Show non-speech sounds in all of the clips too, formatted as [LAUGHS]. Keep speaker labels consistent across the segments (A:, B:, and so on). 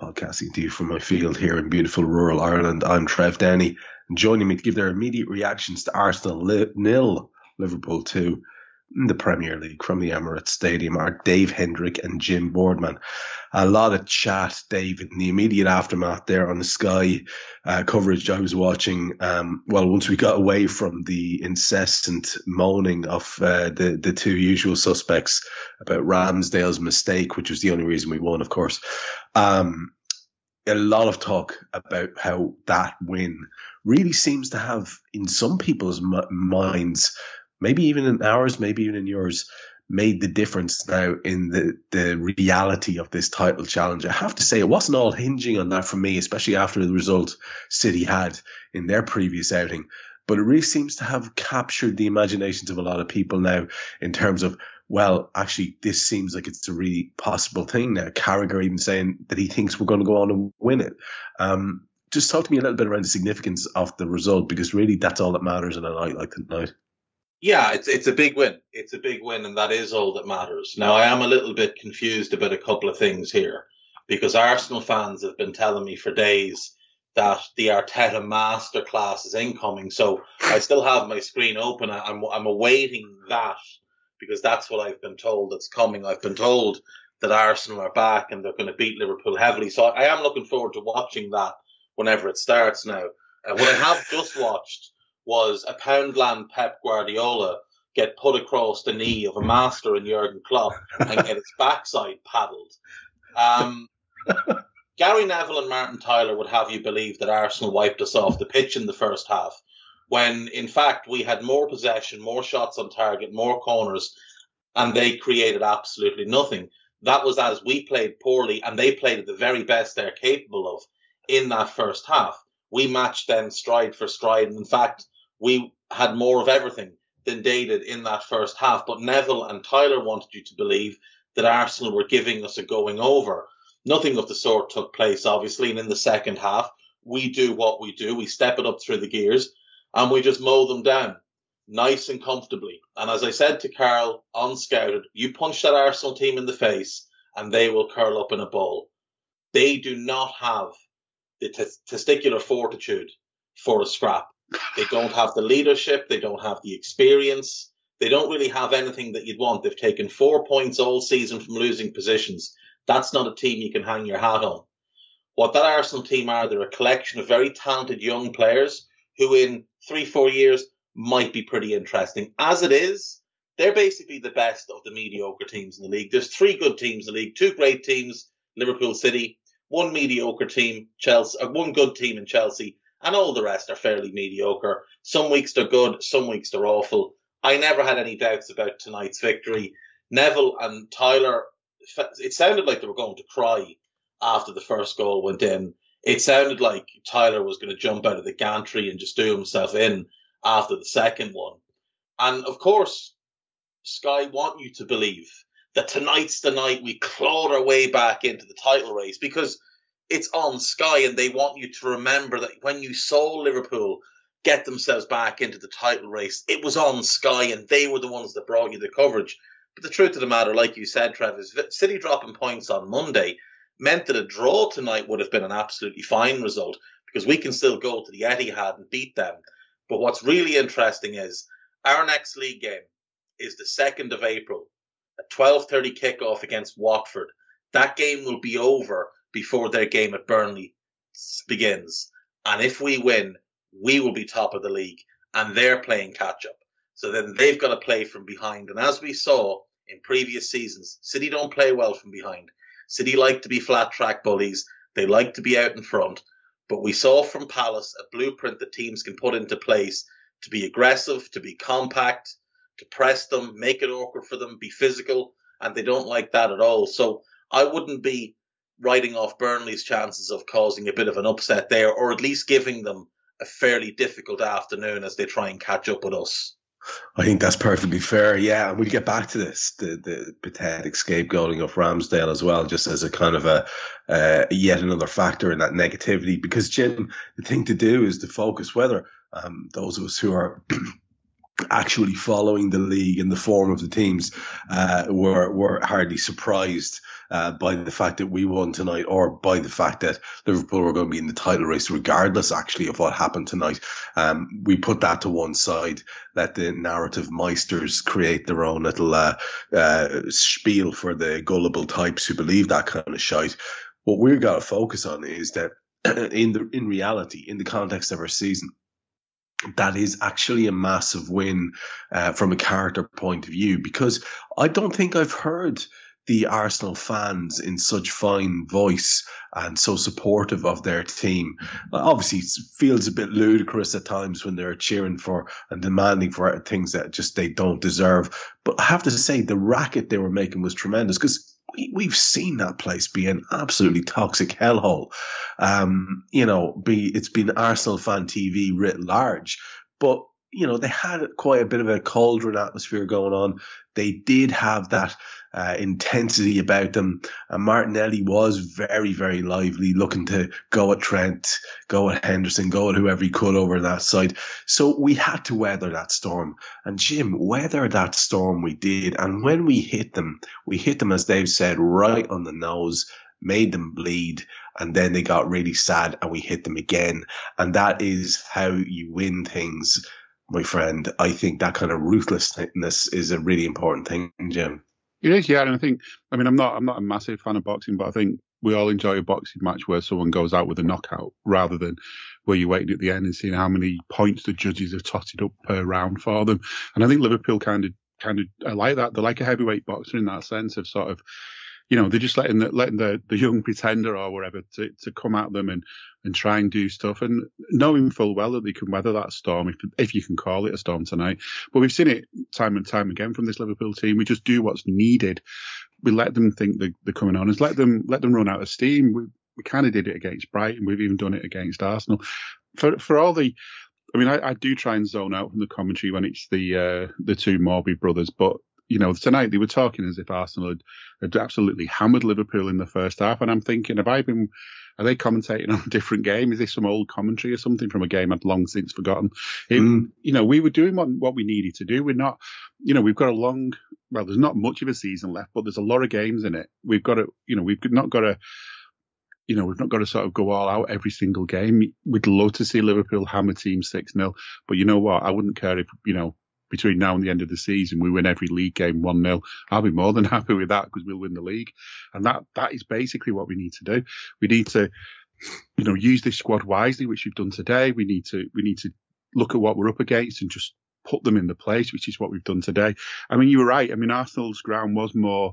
A: podcasting to you from my field here in beautiful rural Ireland. I'm Trev Downey, and joining me to give their immediate reactions to Arsenal li- nil, Liverpool two the Premier League from the Emirates Stadium are Dave Hendrick and Jim Boardman. A lot of chat, Dave, in the immediate aftermath there on the Sky uh, coverage I was watching. Um, well, once we got away from the incessant moaning of uh, the the two usual suspects about Ramsdale's mistake, which was the only reason we won, of course. Um, a lot of talk about how that win really seems to have, in some people's m- minds, maybe even in ours, maybe even in yours, made the difference now in the, the reality of this title challenge. I have to say, it wasn't all hinging on that for me, especially after the result City had in their previous outing. But it really seems to have captured the imaginations of a lot of people now in terms of, well, actually, this seems like it's a really possible thing now. Carragher even saying that he thinks we're going to go on and win it. Um, just talk to me a little bit around the significance of the result because really that's all that matters in a night like tonight.
B: Yeah, it's it's a big win. It's a big win, and that is all that matters. Now, I am a little bit confused about a couple of things here because Arsenal fans have been telling me for days that the Arteta masterclass is incoming. So I still have my screen open. I'm I'm awaiting that because that's what I've been told that's coming. I've been told that Arsenal are back and they're going to beat Liverpool heavily. So I am looking forward to watching that whenever it starts now. Uh, what I have just watched was a Poundland Pep Guardiola get put across the knee of a master in Jurgen Klopp and get its backside paddled. Um, [LAUGHS] Gary Neville and Martin Tyler would have you believe that Arsenal wiped us off the pitch in the first half, when in fact we had more possession, more shots on target, more corners, and they created absolutely nothing. That was as we played poorly, and they played at the very best they're capable of in that first half. We matched them stride for stride, and in fact, we had more of everything than they did in that first half. But Neville and Tyler wanted you to believe that Arsenal were giving us a going over. Nothing of the sort took place, obviously. And in the second half, we do what we do. We step it up through the gears and we just mow them down nice and comfortably. And as I said to Carl, unscouted, you punch that Arsenal team in the face and they will curl up in a ball. They do not have the t- testicular fortitude for a scrap. They don't have the leadership. They don't have the experience. They don't really have anything that you'd want. They've taken four points all season from losing positions. That's not a team you can hang your hat on. What that Arsenal team are, they're a collection of very talented young players who in three, four years might be pretty interesting. As it is, they're basically the best of the mediocre teams in the league. There's three good teams in the league, two great teams, Liverpool City, one mediocre team, Chelsea, uh, one good team in Chelsea, and all the rest are fairly mediocre. Some weeks they're good, some weeks they're awful. I never had any doubts about tonight's victory. Neville and Tyler, it sounded like they were going to cry after the first goal went in. It sounded like Tyler was going to jump out of the gantry and just do himself in after the second one. And of course, Sky want you to believe that tonight's the night we clawed our way back into the title race because it's on Sky and they want you to remember that when you saw Liverpool get themselves back into the title race, it was on Sky and they were the ones that brought you the coverage. But the truth of the matter, like you said, Travis, City dropping points on Monday meant that a draw tonight would have been an absolutely fine result because we can still go to the Etihad and beat them. But what's really interesting is our next league game is the 2nd of April, a 12:30 kickoff against Watford. That game will be over before their game at Burnley begins. And if we win, we will be top of the league and they're playing catch up. So then they've got to play from behind. And as we saw in previous seasons, City don't play well from behind. City like to be flat track bullies. They like to be out in front. But we saw from Palace a blueprint that teams can put into place to be aggressive, to be compact, to press them, make it awkward for them, be physical. And they don't like that at all. So I wouldn't be writing off Burnley's chances of causing a bit of an upset there, or at least giving them a fairly difficult afternoon as they try and catch up with us.
A: I think that's perfectly fair. Yeah, and we'll get back to this the the pathetic scapegoating of Ramsdale as well, just as a kind of a uh, yet another factor in that negativity. Because Jim, the thing to do is to focus whether um, those of us who are [CLEARS THROAT] actually following the league and the form of the teams uh, were were hardly surprised uh, by the fact that we won tonight, or by the fact that Liverpool were going to be in the title race, regardless actually of what happened tonight. Um, we put that to one side, let the narrative meisters create their own little uh, uh, spiel for the gullible types who believe that kind of shite. What we've got to focus on is that [CLEARS THROAT] in the in reality, in the context of our season, that is actually a massive win uh, from a character point of view because I don't think I've heard the Arsenal fans in such fine voice and so supportive of their team. Obviously, it feels a bit ludicrous at times when they're cheering for and demanding for things that just they don't deserve. But I have to say, the racket they were making was tremendous because we, have seen that place be an absolutely toxic hellhole. Um, you know, be it's been Arsenal fan TV writ large, but you know they had quite a bit of a cauldron atmosphere going on. They did have that uh, intensity about them. And Martinelli was very, very lively, looking to go at Trent, go at Henderson, go at whoever he could over that side. So we had to weather that storm. And Jim, weather that storm we did. And when we hit them, we hit them, as Dave said, right on the nose made them bleed, and then they got really sad and we hit them again. And that is how you win things, my friend. I think that kind of ruthlessness is a really important thing, Jim.
C: It is, yeah, and I think I mean I'm not I'm not a massive fan of boxing, but I think we all enjoy a boxing match where someone goes out with a knockout rather than where you're waiting at the end and seeing how many points the judges have totted up per round for them. And I think Liverpool kind of kind of I like that. They're like a heavyweight boxer in that sense of sort of you know, they're just letting the letting the, the young pretender or whatever to, to come at them and, and try and do stuff and knowing full well that they can weather that storm if if you can call it a storm tonight. But we've seen it time and time again from this Liverpool team. We just do what's needed. We let them think they're, they're coming on. Us let them let them run out of steam. We we kind of did it against Brighton. We've even done it against Arsenal. For for all the I mean, I, I, do try and zone out from the commentary when it's the uh, the two Morby brothers, but you know, tonight they were talking as if Arsenal had, had, absolutely hammered Liverpool in the first half. And I'm thinking, have I been, are they commentating [LAUGHS] on a different game? Is this some old commentary or something from a game I'd long since forgotten? It, mm. You know, we were doing what, what we needed to do. We're not, you know, we've got a long, well, there's not much of a season left, but there's a lot of games in it. We've got to, you know, we've not got to, you know, we've not got to sort of go all out every single game. We'd love to see Liverpool hammer team 6 0. But you know what? I wouldn't care if, you know, between now and the end of the season, we win every league game 1 0. I'll be more than [LAUGHS] happy with that because we'll win the league. And that that is basically what we need to do. We need to, you know, use this squad wisely, which we've done today. We need to we need to look at what we're up against and just put them in the place, which is what we've done today. I mean, you were right. I mean, Arsenal's ground was more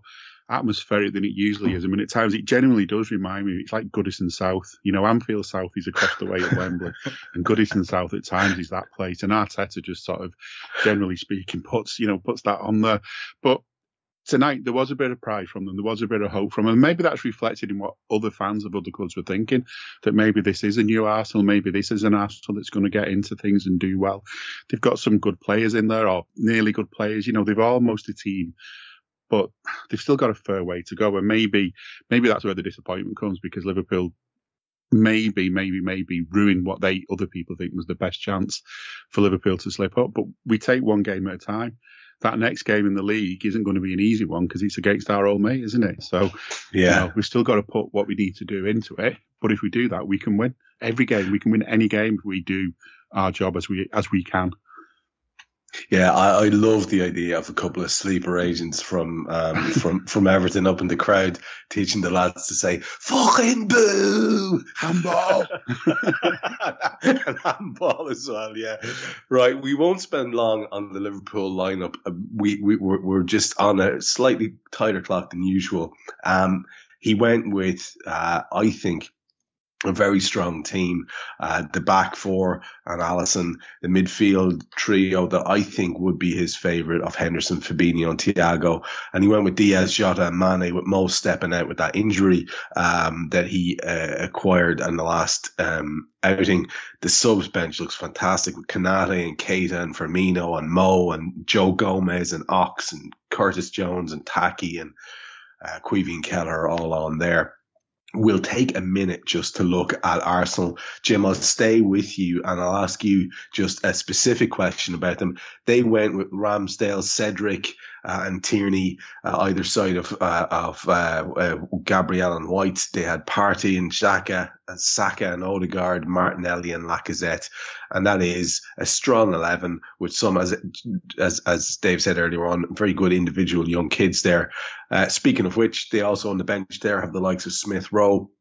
C: atmospheric than it usually hmm. is. I mean, at times it genuinely does remind me. It's like Goodison South. You know, Anfield South is across the way at Wembley, [LAUGHS] and Goodison South at times is that place. And Arteta just sort of, generally speaking, puts you know puts that on there. But tonight there was a bit of pride from them. There was a bit of hope from them. Maybe that's reflected in what other fans of other clubs were thinking. That maybe this is a new Arsenal. Maybe this is an Arsenal that's going to get into things and do well. They've got some good players in there, or nearly good players. You know, they've almost a team but they've still got a fair way to go. And maybe, maybe that's where the disappointment comes because Liverpool maybe, maybe, maybe ruin what they other people think was the best chance for Liverpool to slip up. But we take one game at a time. That next game in the league isn't going to be an easy one because it's against our old mate, isn't it? So, yeah, you know, we've still got to put what we need to do into it. But if we do that, we can win every game. We can win any game if we do our job as we as we can.
A: Yeah, I, I love the idea of a couple of sleeper agents from um, [LAUGHS] from from Everton up in the crowd teaching the lads to say "fucking boo"
C: handball, [LAUGHS]
A: and handball as well. Yeah, right. We won't spend long on the Liverpool lineup. Uh, we we we're, we're just on a slightly tighter clock than usual. Um, he went with, uh, I think, a very strong team. Uh, the back four and Alisson, the midfield trio that I think would be his favourite of Henderson, Fabinho, and Thiago. And he went with Diaz, Jota, and Mane, with Mo stepping out with that injury um, that he uh, acquired in the last um, outing. The subs bench looks fantastic with Konate and Keita and Firmino and Mo and Joe Gomez and Ox and Curtis Jones and Taki and uh, and Kelleher all on there we'll take a minute just to look at Arsenal. Jim, I'll stay with you and I'll ask you just a specific question about them. They went with Ramsdale, Cedric, uh, and Tierney uh, either side of uh, of uh, uh, Gabriel and White. They had Partey and Xhaka, uh, Saka and Odegaard, Martinelli and Lacazette, and that is a strong eleven with some, as as as Dave said earlier on, very good individual young kids there. speaking of which, they also on the bench there have the likes of Smith Rowe.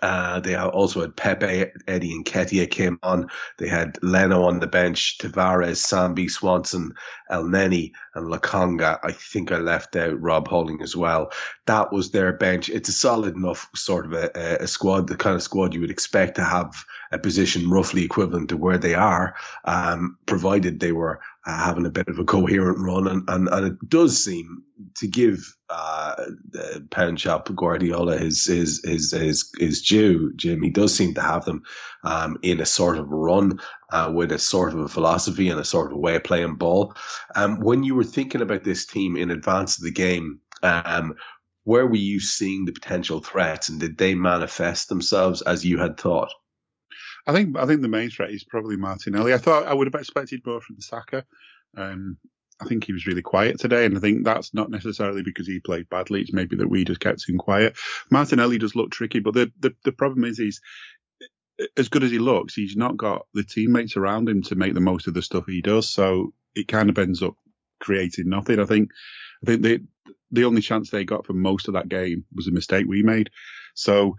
A: Uh, they also had Pepe, Eddie, and Nketiah came on. They had Leno on the bench, Tavares, Sambi, Swanson, Elneny, and Lokonga. I think I left out Rob Holding as well. That was their bench. It's a solid enough sort of a, a squad, the kind of squad you would expect to have a position roughly equivalent to where they are, um, provided they were uh, having a bit of a coherent run. And, and, and it does seem to give uh, pound shop Guardiola his, his, his, his, his due, Jim. He does seem to have them um, in a sort of run uh, with a sort of a philosophy and a sort of way of playing ball. Um, when you were thinking about this team in advance of the game, um, where were you seeing the potential threats and did they manifest themselves as you had thought?
C: I think I think the main threat is probably Martinelli. I thought I would have expected more from Saka. Um, I think he was really quiet today, and I think that's not necessarily because he played badly. It's maybe that we just kept him quiet. Martinelli does look tricky, but the the, the problem is he's as good as he looks, he's not got the teammates around him to make the most of the stuff he does. So it kind of ends up creating nothing. I think I think the the only chance they got for most of that game was a mistake we made. So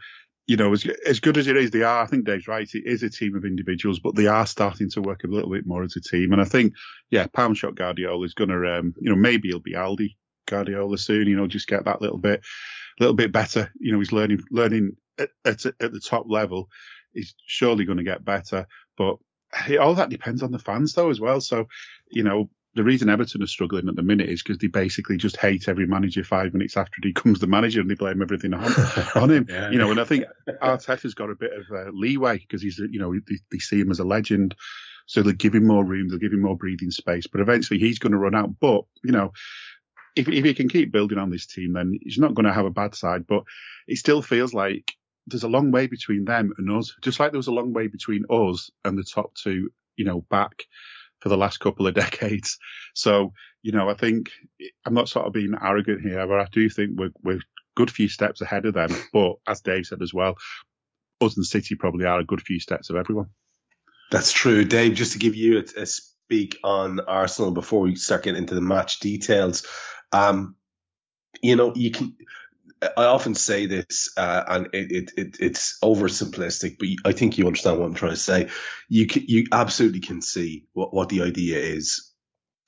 C: you know, as, as good as it is, they are. I think Dave's right. It is a team of individuals, but they are starting to work a little bit more as a team. And I think, yeah, pound shot Guardiola is going to, um, you know, maybe he'll be Aldi Guardiola soon. You know, just get that little bit, little bit better. You know, he's learning, learning at, at, at the top level. He's surely going to get better, but all that depends on the fans though as well. So, you know, the reason Everton are struggling at the minute is because they basically just hate every manager five minutes after he becomes the manager and they blame everything on, [LAUGHS] on him. Yeah. You know, and I think [LAUGHS] Arteta's got a bit of uh, leeway because he's, you know, they, they, see him as a legend. So they'll give him more room, they'll give him more breathing space, but eventually he's going to run out. But, you know, if, if he can keep building on this team, then he's not going to have a bad side, but it still feels like there's a long way between them and us, just like there was a long way between us and the top two, you know, back for the last couple of [LAUGHS] decades. So, you know, I think I'm not sort of being arrogant here, but I do think we're, we're good few steps ahead of them. [LAUGHS] But as Dave said as well, us and City probably are a good few steps of everyone.
A: That's true. Dave, just to give you a, a speak on Arsenal before we start getting into the match details. Um, you know, you can I often say this, uh, and it, it, it, it's oversimplistic, but I think you understand what I'm trying to say. You can, you absolutely can see what, what the idea is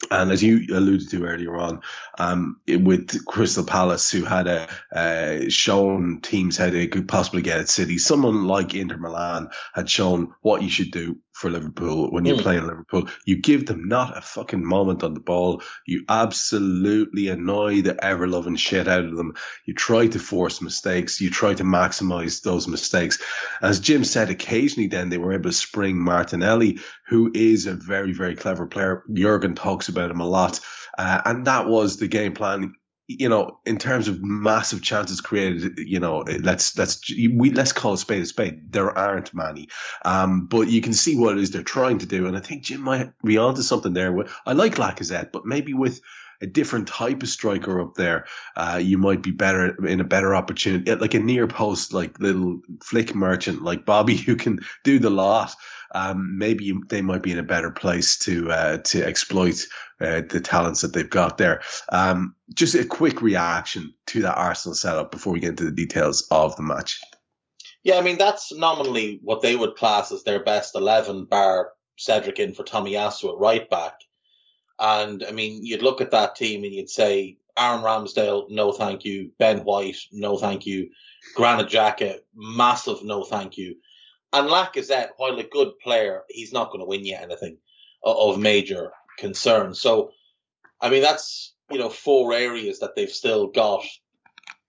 A: and as you alluded to earlier on, um, with Crystal Palace, who had a, uh, shown teams how they could possibly get at City, someone like Inter Milan had shown what you should do for Liverpool when you're mm. playing Liverpool. You give them not a fucking moment on the ball. You absolutely annoy the ever loving shit out of them. You try to force mistakes. You try to maximize those mistakes. As Jim said, occasionally then they were able to spring Martinelli, who is a very, very clever player. Jurgen talks about him a lot. Uh, and that was the game plan you know, in terms of massive chances created, you know, let's let's we let's call a spade a spade. There aren't many, um, but you can see what it is they're trying to do, and I think Jim might be onto something there. I like Lacazette, but maybe with a different type of striker up there, uh, you might be better in a better opportunity, like a near post, like little flick merchant, like Bobby, [LAUGHS] who can do the lot. Um, maybe they might be in a better place to uh, to exploit uh, the talents that they've got there. Um, just a quick reaction to that Arsenal setup before we get into the details of the match.
B: Yeah, I mean that's nominally what they would class as their best eleven, bar Cedric in for Tomiyasu at right back. And I mean, you'd look at that team and you'd say Aaron Ramsdale, no thank you. Ben White, no thank you. Granit Xhaka, massive no thank you. And Lacazette, while a good player, he's not going to win you anything of major concern. So, I mean, that's, you know, four areas that they've still got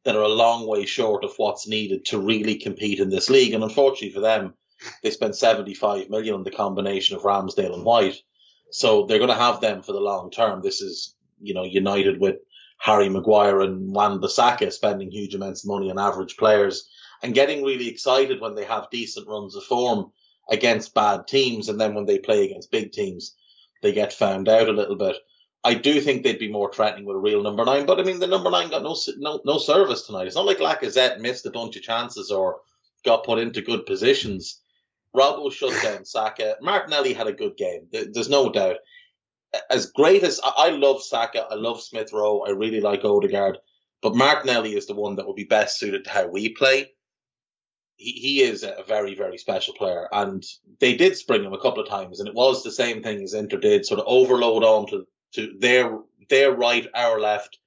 B: that are a long way short of what's needed to really compete in this league. And unfortunately for them, they spent 75 million on the combination of Ramsdale and White. So they're going to have them for the long term. This is, you know, united with Harry Maguire and Wan-Bissaka spending huge amounts of money on average players and getting really excited when they have decent runs of form against bad teams. And then when they play against big teams, they get found out a little bit. I do think they'd be more threatening with a real number nine, but I mean, the number nine got no, no, no service tonight. It's not like Lacazette missed a bunch of chances or got put into good positions. Robbo shut down Saka. Martinelli had a good game. There's no doubt. As great as I love Saka, I love Smith Rowe, I really like Odegaard, but Martinelli is the one that would be best suited to how we play. He, he is a very, very special player. And they did spring him a couple of times, and it was the same thing as Inter did, sort of overload on to, to their, their right, our left,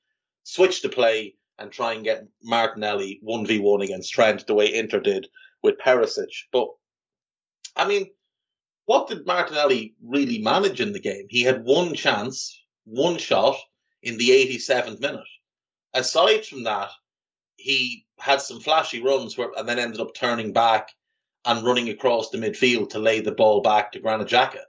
B: switch the play, and try and get Martinelli 1v1 against Trent the way Inter did with Perisic. But I mean, what did Martinelli really manage in the game? He had one chance, one shot in the 87th minute. Aside from that, he had some flashy runs where, and then ended up turning back and running across the midfield to lay the ball back to Granit Xhaka.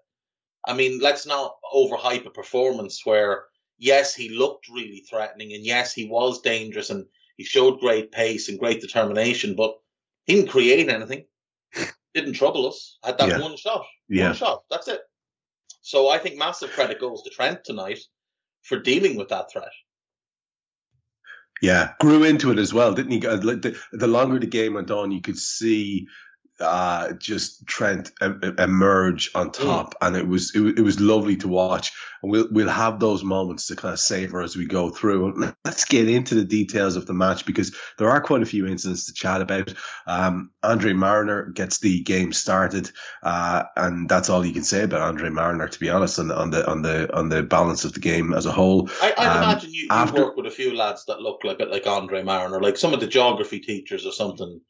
B: I mean, let's not overhype a performance where, yes, he looked really threatening and yes, he was dangerous and he showed great pace and great determination, but he didn't create anything [LAUGHS] didn't trouble us. Had that yeah. one shot. Yeah. One shot. That's it. So I think massive credit goes to Trent tonight for dealing with that threat.
A: Yeah, grew into it as well, didn't he? Uh, the, the longer the game went on, you could see uh, just Trent emerge on mm. top, mm. and it was it, it, was lovely to watch. And we'll we'll have those moments to kind of savor as we go through. Let's get into the details of the match because there are quite a few incidents to chat about. Um, Andre Marriner gets the game started, uh, and that's all you can say about Andre Marriner, to be honest, on the on the on the on the balance of the game as a whole.
B: I, I um, imagine you, you after, work with a few lads that look a bit like Andre Marriner, like some of the geography teachers or something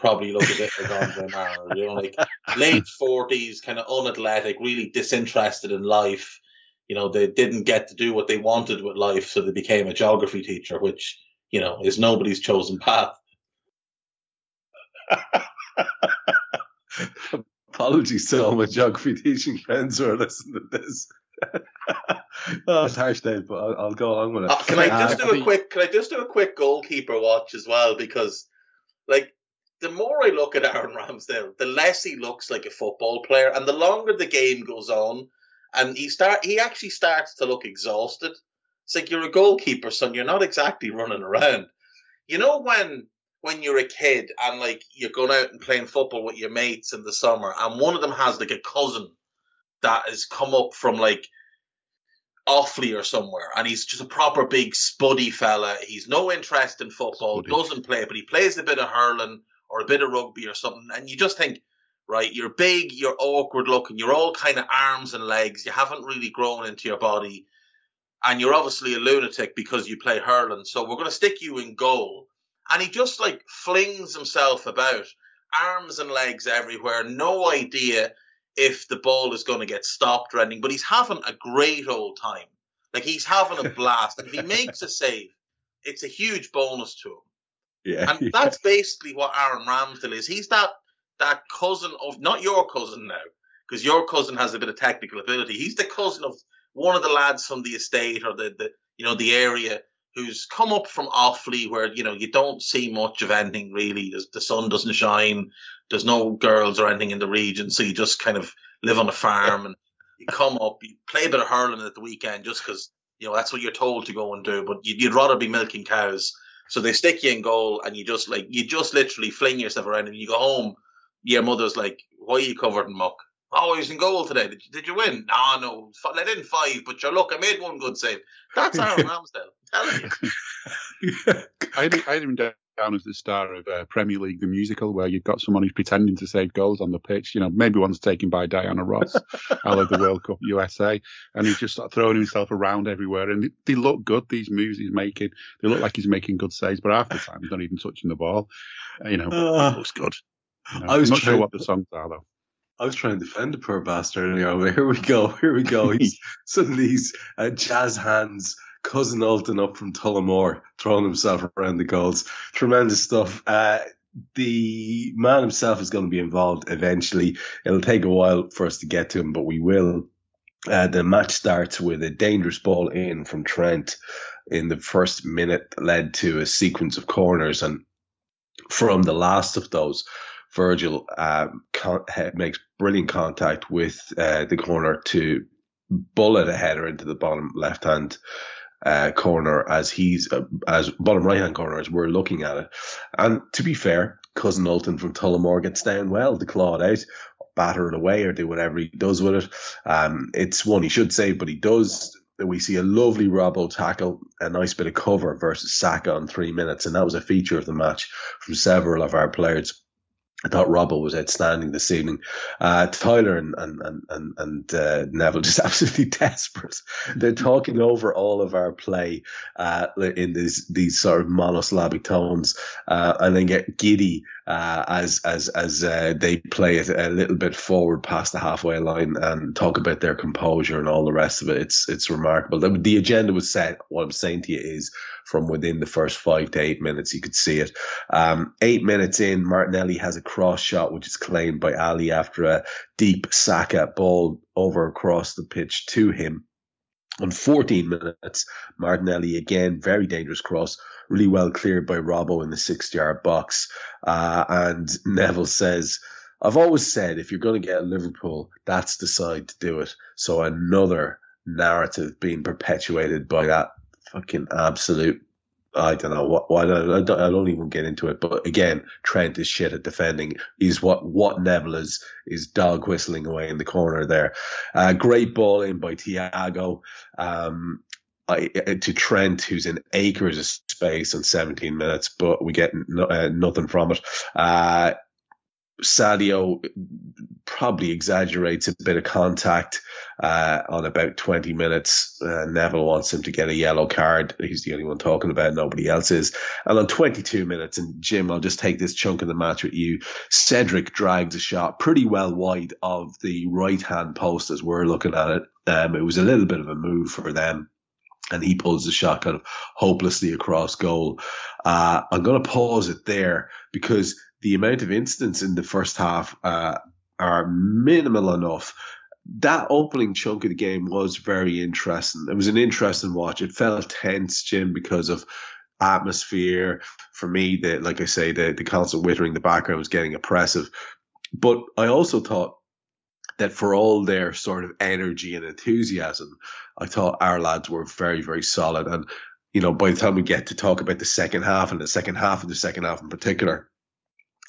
B: probably look a bit like Andre Marriner. You know, like late forties, kind of unathletic, really disinterested in life. You know, they didn't get to do what they wanted with life, so they became a geography teacher, which you know is nobody's chosen path. [LAUGHS]
A: Apologies to all my geography teaching friends who are listening to this. [LAUGHS] oh, it's harsh, Dave, but I'll, I'll, go along with it. Uh,
B: can I just uh, do a quick? Can I just do a quick goalkeeper watch as well? Because, like, the more I look at [LAUGHS] Aaron Ramsdale, the less he looks like a football player, and the longer the game goes on, and he start he actually starts to look exhausted. It's like you're a goalkeeper, son. You're not exactly running around. You know when when you're a kid and like you're going out and playing football with your mates in the summer, and one of them has like a cousin that has come up from like Offaly or somewhere, and he's just a proper big spuddy fella. He's no interest in football, spuddy. doesn't play, but he plays a bit of hurling or a bit of rugby or something, and you just think, right, you're big, you're awkward looking, you're all kind of arms and legs, you haven't really grown into your body, and you're obviously a lunatic because you play hurling, so we're going to stick you in goal. And he just like flings himself about, arms and legs everywhere, no idea if the ball is going to get stopped or anything, but he's having a great old time. Like he's having a [LAUGHS] blast. if he makes a save, it's a huge bonus to him.
A: Yeah.
B: And [LAUGHS] that's basically what Aaron Ramsdale is. He's that that cousin of not your cousin now, because your cousin has a bit of technical ability. He's the cousin of one of the lads from the estate or the, the you know the area who's come up from Offaly, where you know you don't see much of anything really. There's, the sun doesn't shine. There's no girls or anything in the region, so you just kind of live on a farm and you come up, you play a bit of hurling at the weekend just because you know that's what you're told to go and do. But you'd, you'd rather be milking cows so they stick you in goal, and you just like you just literally fling yourself around, and you go home. Your mother's like, "Why are you covered in muck?" Oh, he's in goal today. Did you, did you win? No, no. Let in five, but you look, I made one good save. That's Aaron [LAUGHS] Ramsdale. telling you. [LAUGHS]
C: I had, I had him down as the star of uh, Premier League the musical, where you've got someone who's pretending to save goals on the pitch. You know, maybe one's taken by Diana Ross, [LAUGHS] out of the World Cup USA, and he's just sort of throwing himself around everywhere. And they look good. These moves he's making, they look like he's making good saves, but half the time he's not even touching the ball. You know, uh, looks good. You know, I was not trying, sure what the songs are though.
A: I was trying to defend the poor bastard earlier. Here we go. Here we go. He's suddenly he's uh, jazz hands cousin Alton up from Tullamore, throwing himself around the goals. Tremendous stuff. Uh, the man himself is going to be involved eventually. It'll take a while for us to get to him, but we will. Uh, the match starts with a dangerous ball in from Trent in the first minute, led to a sequence of corners, and from the last of those, Virgil um, con- makes brilliant contact with uh, the corner to bullet a header into the bottom left hand uh, corner as he's uh, as bottom right hand corner as we're looking at it. And to be fair, cousin Alton from Tullamore gets down well to claw it out, batter it away, or do whatever he does with it. Um, it's one he should save, but he does. We see a lovely Robbo tackle, a nice bit of cover versus Saka on three minutes, and that was a feature of the match from several of our players. I thought Robbo was outstanding this evening. Uh, Tyler and and and and uh, Neville [LAUGHS] just absolutely desperate. They're talking over all of our play uh, in these these sort of monosyllabic tones, uh, and then get giddy uh, as as as uh, they play it a little bit forward past the halfway line and talk about their composure and all the rest of it. It's it's remarkable. The, the agenda was set. What I'm saying to you is from within the first five to eight minutes. You could see it. Um, eight minutes in, Martinelli has a cross shot, which is claimed by Ali after a deep Saka ball over across the pitch to him. On 14 minutes, Martinelli again, very dangerous cross, really well cleared by Robbo in the six yard box. Uh, and Neville says, I've always said if you're going to get Liverpool, that's the side to do it. So another narrative being perpetuated by that fucking absolute. I don't know what. Why I don't I don't even get into it. But again, Trent is shit at defending. Is what what Neville is is dog whistling away in the corner there. Uh, great ball in by Thiago. Um, I, uh, to Trent, who's in acres of space in 17 minutes, but we get no, uh, nothing from it. Uh, Sadio probably exaggerates a bit of contact uh, on about 20 minutes. Uh, Neville wants him to get a yellow card. He's the only one talking about it. Nobody else is. And on 22 minutes, and Jim, I'll just take this chunk of the match with you. Cedric drags a shot pretty well wide of the right hand post as we're looking at it. Um, it was a little bit of a move for them and he pulls the shot kind of hopelessly across goal. Uh, I'm going to pause it there because the amount of incidents in the first half uh, are minimal enough. That opening chunk of the game was very interesting. It was an interesting watch. It felt tense, Jim, because of atmosphere. For me, the like I say, the the constant wittering the background was getting oppressive. But I also thought that for all their sort of energy and enthusiasm, I thought our lads were very, very solid. And, you know, by the time we get to talk about the second half and the second half of the second half in particular,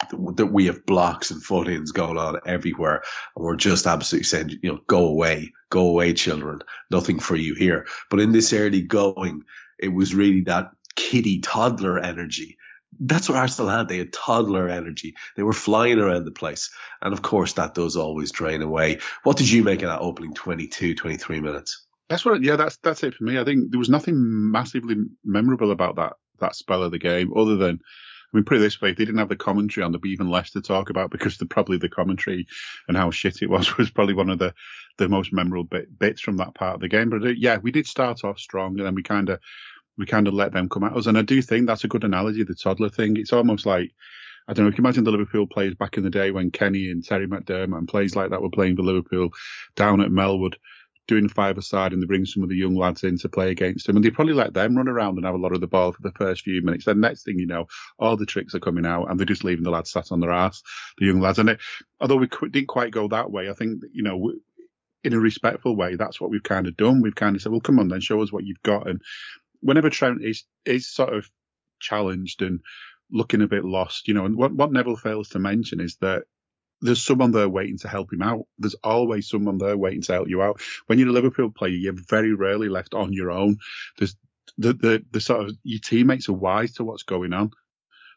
A: that we have blocks and foot-ins going on everywhere, and we're just absolutely saying, you know, go away, go away, children, nothing for you here. But in this early going, it was really that kiddie toddler energy. That's what Arsenal had. They had toddler energy. They were flying around the place. And of course, that does always drain away. What did you make of that opening 22, 23 minutes?
C: That's what, yeah, that's that's it for me. I think there was nothing massively memorable about that that spell of the game, other than I mean, put it this way: if they didn't have the commentary on, there'd be even less to talk about because the, probably the commentary and how shit it was [LAUGHS] was probably one of the the most memorable bit, bits from that part of the game. But uh, yeah, we did start off strong, and then we kind of we kind of let them come at us. And I do think that's a good analogy, the toddler thing. It's almost like I don't know. If you imagine the Liverpool players back in the day when Kenny and Terry McDermott and players like that were playing for Liverpool down at Melwood doing five aside and they bring some of the young lads in to play against him. And they probably let them run around and have a lot of the ball for the first few minutes. Then next thing you know, all the tricks are coming out and they're just leaving the lads sat on their ass, the young lads. And it, although we didn't quite go that way, I think, you know, in a respectful way, that's what we've kind of done. We've kind of said, well, come on then, show us what you've got. And whenever Trent is, is sort of challenged and looking a bit lost, you know, and what, what Neville fails to mention is that there's someone there waiting to help him out. There's always someone there waiting to help you out. When you're a Liverpool player, you're very rarely left on your own. There's the, the, the sort of your teammates are wise to what's going on.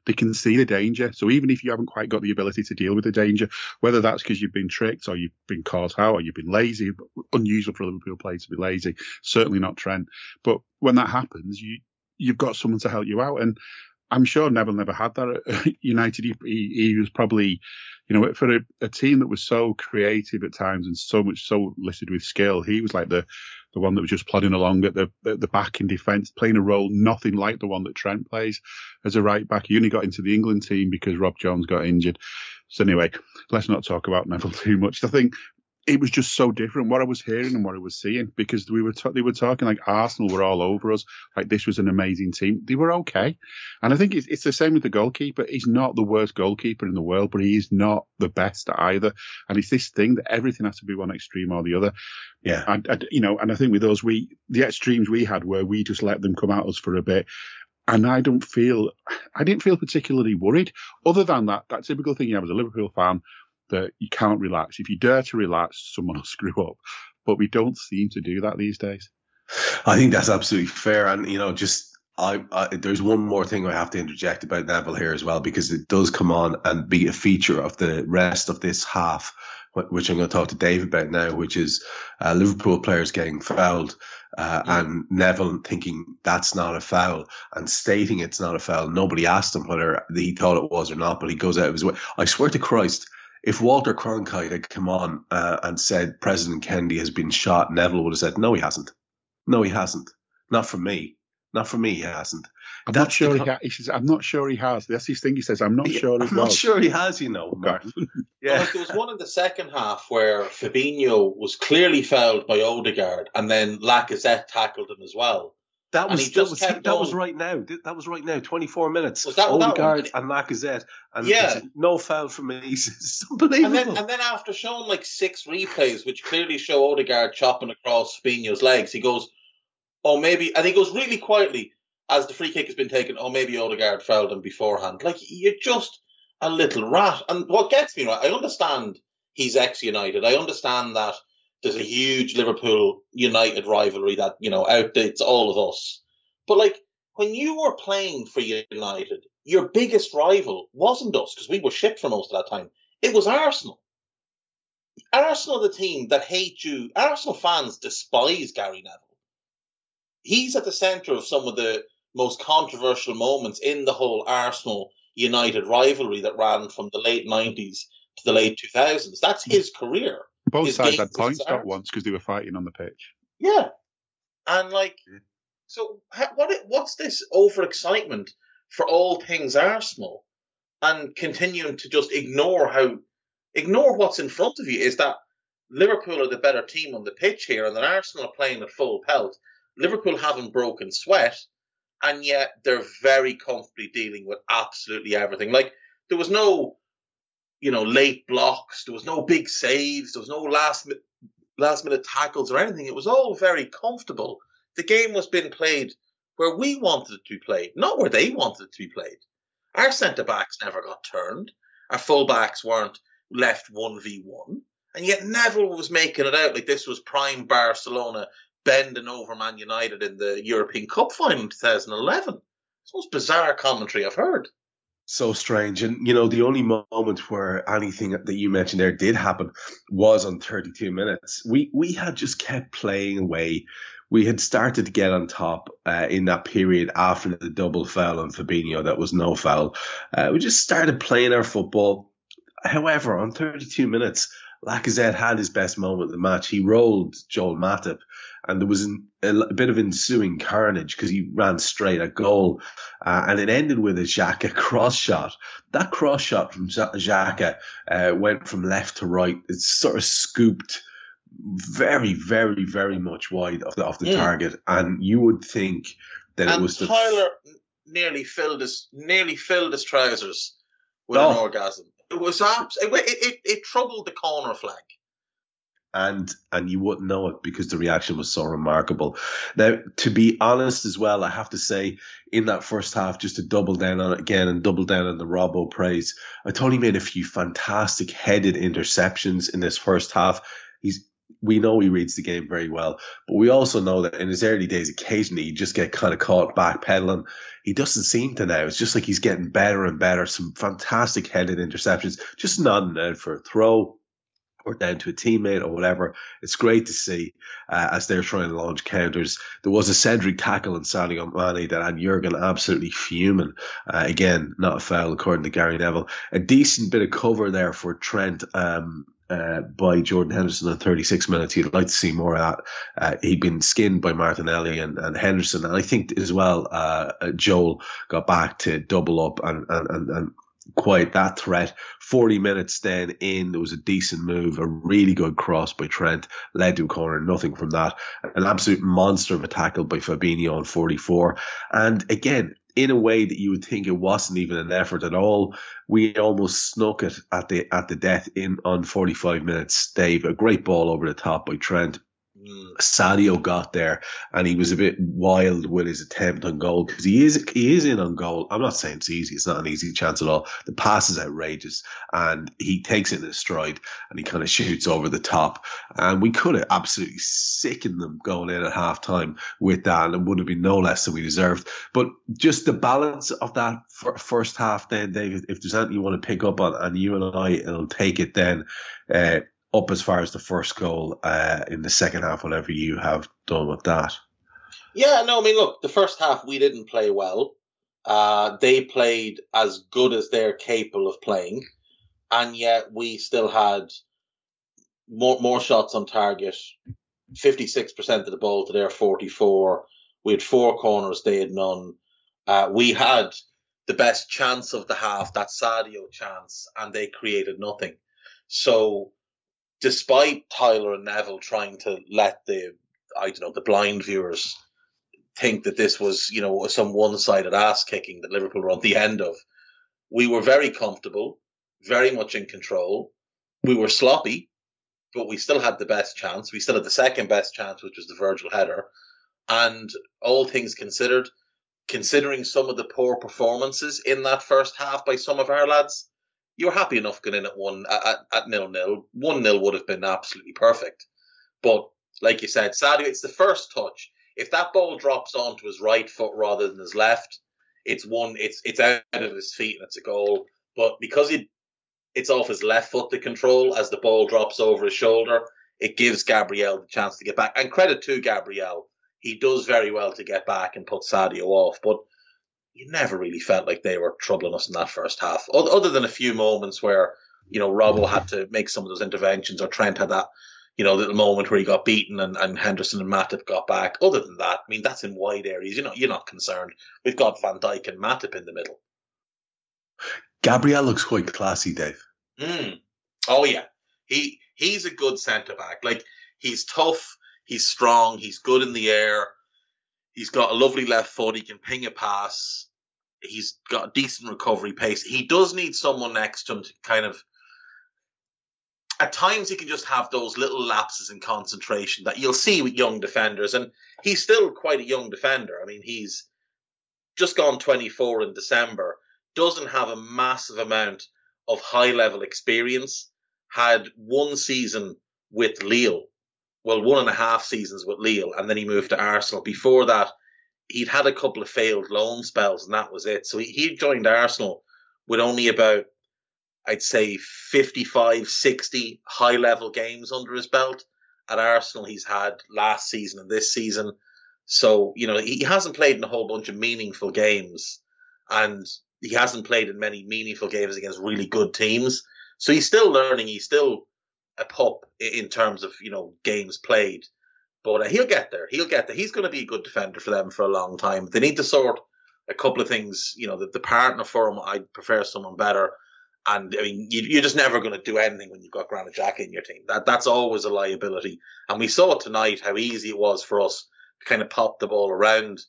C: They can see the danger. So even if you haven't quite got the ability to deal with the danger, whether that's because you've been tricked or you've been caught out or you've been lazy, unusual for a Liverpool player to be lazy, certainly not Trent. But when that happens, you you've got someone to help you out. And I'm sure Neville never had that at [LAUGHS] United. He, he, was probably, you know, for a, a, team that was so creative at times and so much so listed with skill, he was like the the one that was just plodding along at the at the back in defence, playing a role nothing like the one that Trent plays as a right back. He only got into the England team because Rob Jones got injured. So anyway, let's not talk about Neville [LAUGHS] too much. I think it was just so different what I was hearing and what I was seeing because we were t- they were talking like Arsenal were all over us like this was an amazing team. They were okay. And I think it's, it's the same with the goalkeeper. He's not the worst goalkeeper in the world but he is not the best either. And it's this thing that everything has to be one extreme or the other.
A: Yeah.
C: And, and you know and I think with those we the extremes we had where we just let them come at us for a bit. And I don't feel I didn't feel particularly worried other than that that typical thing you have as a Liverpool fan that you can't relax. If you dare to relax, someone [LAUGHS] will screw up. But we don't seem to do that these days.
A: I think that's absolutely fair. And, you know, just I, I, there's one more thing I have to interject about Neville here as well because it does come on and be a feature of the rest of this half, which I'm going to talk to Dave about now, which is uh, Liverpool players getting fouled uh, and Neville thinking that's not a foul and stating it's not a foul. Nobody asked him whether he thought it was or not, but he goes out of his way. I swear to Christ, if Walter Cronkite had come on uh, and said President Kennedy has been shot, Neville would have said, "No, he hasn't. No, he hasn't. Not for me. Not for me. He hasn't."
C: I'm That's not sure he, ha- he says. I'm not sure he has. That's his thing. He says, "I'm not
A: yeah,
C: sure."
A: I'm not sure he has. You know.
B: Okay. [LAUGHS] yeah. Well, there was one in the second half where Fabinho was clearly fouled by Odegaard, and then Lacazette tackled him as well.
A: That was that was, that was right now. That was right now. Twenty four minutes. Was that Odegaard that and Lacazette, and yeah, no foul from me. [LAUGHS] It's unbelievable.
B: And then, and then after showing like six replays, which clearly show Odegaard chopping across Fabinho's legs, he goes, "Oh, maybe," and he goes really quietly as the free kick has been taken. Oh, maybe Odegaard fouled him beforehand. Like you're just a little rat. And what gets me right, I understand he's ex United. I understand that there's a huge Liverpool United rivalry that, you know, outdates all of us. But like, when you were playing for United, your biggest rival wasn't us because we were shit for most of that time. It was Arsenal. Arsenal, the team that hate you, Arsenal fans despise Gary Neville. He's at the centre of some of the most controversial moments in the whole Arsenal United rivalry that ran from the late 90s to the late 2000s. That's his career.
C: Both sides had points got once because they were fighting on the pitch.
B: Yeah, and like, so what? What's this overexcitement for all things Arsenal, and continuing to just ignore how ignore what's in front of you? Is that Liverpool are the better team on the pitch here, and that Arsenal are playing at full pelt. Liverpool haven't broken sweat, and yet they're very comfortably dealing with absolutely everything. Like there was no you know, late blocks. There was no big saves. There was no last last minute tackles or anything. It was all very comfortable. The game was being played where we wanted it to be played, not where they wanted it to be played. Our centre backs never got turned. Our full backs weren't left one v one, and yet Neville was making it out like this was prime Barcelona bending over Man United in the European Cup final in 2011. It's the most bizarre commentary I've heard
A: so strange. And you know, the only moment where anything that you mentioned there did happen was on 32 minutes. We we had just kept playing away. We had started to get on top uh, in that period after the double foul on Fabinho. That was no foul. Uh, we just started playing our football. However, on 32 minutes, Lacazette had his best moment of the match. He rolled Joel Matip and there was an, a, a, bit of ensuing carnage because he ran straight at goal, uh, and it ended with a Xhaka cross shot. That cross shot from Xhaka uh, went from left to right. It sort of scooped very, very, very much wide of the, of the yeah. target, and you would think that
B: and
A: it was
B: the Tyler nearly filled his nearly filled his trousers with oh. an orgasm. It was abs- it, it, it, troubled the corner flag.
A: and and you wouldn't know it because the reaction was so remarkable. Now, to be honest as well, I have to say in that first half, just to double down on it again and double down on the Robbo praise, I thought he made a few fantastic headed interceptions in this first half. He's we know he reads the game very well, but we also know that in his early days, occasionally he just get kind of caught backpedaling. He doesn't seem to now. It's just like he's getting better and better. Some fantastic headed interceptions, just nodding out for a throw or down to a teammate or whatever. It's great to see uh, as they're trying to launch counters. There was a Cedric tackle in Sadio Mane that had Jurgen absolutely fuming. Uh, again, not a foul according to Gary Neville. A decent bit of cover there for Trent. Um, uh, by Jordan Henderson in 36 minutes. You'd like to see more of that. Uh, he'd been skinned by Martinelli and, and Henderson. And I think as well, uh, Joel got back to double up and, and, and, and quite that threat. 40 minutes then in, there was a decent move, a really good cross by Trent, led to a corner, nothing from that. An absolute monster of a tackle by Fabinho on 44. And again, in a way that you would think it wasn't even an effort at all. We almost snuck it at the at the death in on 45 minutes. Dave, a great ball over the top by Trent. Sadio got there and he was a bit wild with his attempt on goal because he is he is in on goal. I'm not saying it's easy; it's not an easy chance at all. The pass is outrageous, and he takes it in stride and he kind of shoots over the top. And we could have absolutely sickened them going in at half time with that, and it would have been no less than we deserved. But just the balance of that first half, then, David, if there's anything you want to pick up on, and you and I will take it then. Uh, up as far as the first goal uh, in the second half, whatever you have done with that.
B: Yeah, no, I mean, look, the first half we didn't play well. Uh, they played as good as they're capable of playing, and yet we still had more more shots on target. Fifty six percent of the ball to their forty four. We had four corners, they had none. Uh, we had the best chance of the half, that Sadio chance, and they created nothing. So despite Tyler and Neville trying to let the I don't know the blind viewers think that this was you know some one-sided ass kicking that Liverpool were on the end of, we were very comfortable, very much in control. We were sloppy, but we still had the best chance. We still had the second best chance, which was the Virgil header. And all things considered, considering some of the poor performances in that first half by some of our lads, you're happy enough going in at one at, at nil nil. One nil would have been absolutely perfect. But like you said, Sadio, it's the first touch. If that ball drops onto his right foot rather than his left, it's one. It's it's out of his feet and it's a goal. But because he, it's off his left foot to control as the ball drops over his shoulder, it gives Gabriel the chance to get back. And credit to Gabriel, he does very well to get back and put Sadio off. But you never really felt like they were troubling us in that first half, other than a few moments where you know Robbo had to make some of those interventions, or Trent had that you know little moment where he got beaten and, and Henderson and Matip got back. Other than that, I mean that's in wide areas. You're not you're not concerned. We've got Van Dijk and Matip in the middle.
A: Gabriel looks quite classy, Dave.
B: Mm. Oh yeah, he he's a good centre back. Like he's tough, he's strong, he's good in the air. He's got a lovely left foot. He can ping a pass. He's got a decent recovery pace. He does need someone next to him to kind of. At times, he can just have those little lapses in concentration that you'll see with young defenders, and he's still quite a young defender. I mean, he's just gone 24 in December. Doesn't have a massive amount of high level experience. Had one season with Lille well, one and a half seasons with Lille, and then he moved to Arsenal. Before that, he'd had a couple of failed loan spells, and that was it. So he, he joined Arsenal with only about, I'd say, 55, 60 high level games under his belt. At Arsenal, he's had last season and this season. So, you know, he hasn't played in a whole bunch of meaningful games, and he hasn't played in many meaningful games against really good teams. So he's still learning. He's still a pup in terms of you know games played. But uh, he'll get there. He'll get there. He's going to be a good defender for them for a long time. They need to sort a couple of things. You know, the, the partner for him, I'd prefer someone better. And I mean, you, are just never going to do anything when you've got Granit Xhaka in your team. That that's always a liability. And we saw tonight how easy it was for us to kind of pop the ball around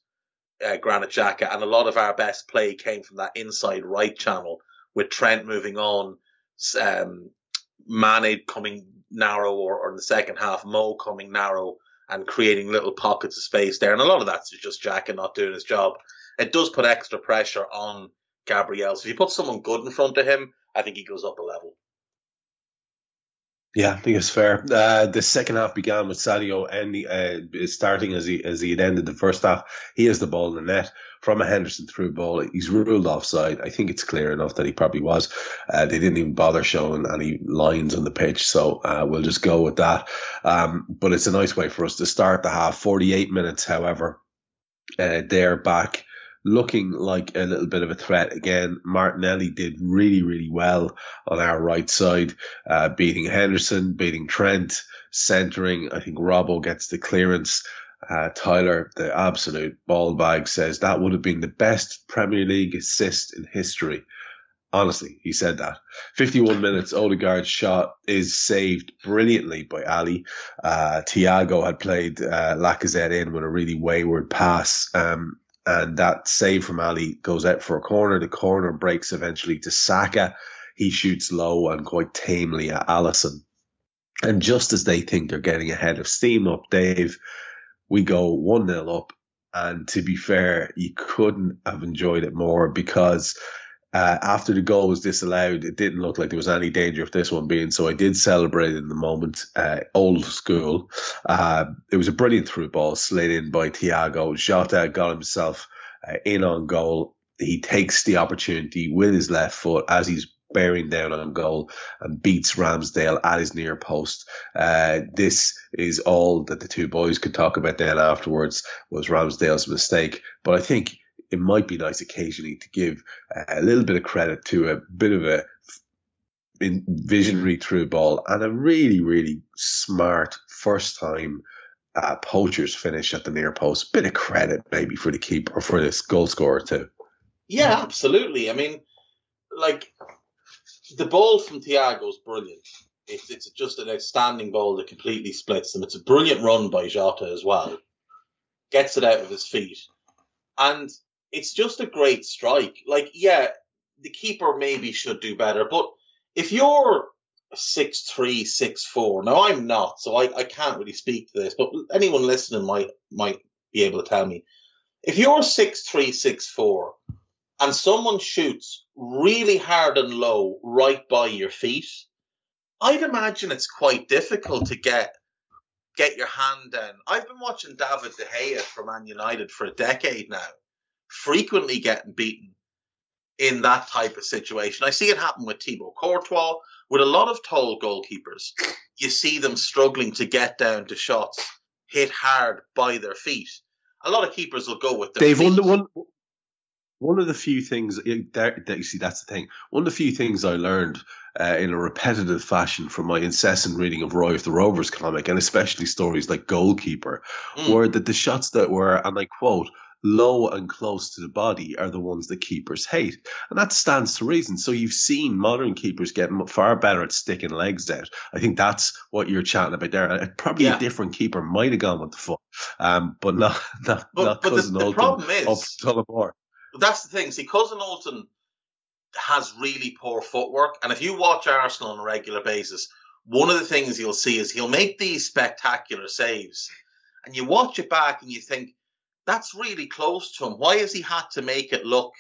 B: uh, Granit Xhaka, and a lot of our best play came from that inside right channel with Trent moving on, um, Mane coming narrow or, or in the second half, Mo coming narrow and creating little pockets of space there. And a lot of that's just Xhaka not doing his job. It does put extra pressure on Gabriel. So if you put someone good in front of him, I think he goes up a level.
A: Yeah, I think it's fair. Uh, the second half began with Sadio ending, uh, starting as he as he had ended the first half. He has the ball in the net from a Henderson through ball. He's ruled offside. I think it's clear enough that he probably was. Uh, they didn't even bother showing any lines on the pitch, so uh, we'll just go with that. Um, but it's a nice way for us to start the half. Forty eight minutes, however, uh, they're back looking like a little bit of a threat again. Martinelli did really, really well on our right side, uh, beating Henderson, beating Trent, centering. I think Robbo gets the clearance. Uh, Tyler, the absolute ball bag, says that would have been the best Premier League assist in history. Honestly, he said that. 51 minutes, Odegaard's shot is saved brilliantly by Ali. Uh, Thiago had played uh, Lacazette in with a really wayward pass. Um, and that save from Ali goes out for a corner. The corner breaks eventually to Saka. He shoots low and quite tamely at Alisson. And just as they think they're getting ahead of steam up, Dave, we go 1 0 up. And to be fair, you couldn't have enjoyed it more because uh, after the goal was disallowed, it didn't look like there was any danger of this one being. So I did celebrate in the moment, uh, old school. Uh, it was a brilliant through ball slid in by Thiago. Jota got himself uh, in on goal. He takes the opportunity with his left foot as he's bearing down on goal and beats Ramsdale at his near post. Uh, this is all that the two boys could talk about then afterwards was Ramsdale's mistake. But I think it might be nice occasionally to give a little bit of credit to a bit of a visionary through ball and a really, really smart first time uh, poacher's finish at the near post. Bit of credit maybe for the keeper, or for this goal scorer too.
B: Yeah, absolutely. I mean, like the ball from Thiago Thiago's brilliant. It's it's just an outstanding ball that completely splits them. It's a brilliant run by Jota as well. Gets it out of his feet. And it's just a great strike. Like, yeah, the keeper maybe should do better, but if you're six three, six four, now I'm not, so I, I can't really speak to this, but anyone listening might might be able to tell me. If you're six three, six four, and someone shoots really hard and low right by your feet, I'd imagine it's quite difficult to get get your hand down. I've been watching David De Gea for Man United for a decade now frequently getting beaten in that type of situation. I see it happen with Thibaut Courtois, with a lot of tall goalkeepers. You see them struggling to get down to shots hit hard by their feet. A lot of keepers will go with their
A: Dave,
B: feet.
A: One, one, one of the few things that, that you see, that's the thing. One of the few things I learned uh, in a repetitive fashion from my incessant reading of Roy of the Rovers comic, and especially stories like Goalkeeper, mm. were that the shots that were, and I quote, low and close to the body are the ones that keepers hate. And that stands to reason. So you've seen modern keepers getting far better at sticking legs out. I think that's what you're chatting about there. Probably yeah. a different keeper might have gone with the foot, um, but not [LAUGHS] not,
B: but,
A: not
B: but
A: Cousin
B: the, the problem is,
A: Tullamore.
B: That's the thing. See, Cousin Olton has really poor footwork. And if you watch Arsenal on a regular basis, one of the things you'll see is he'll make these spectacular saves. And you watch it back and you think, that's really close to him. Why has he had to make it look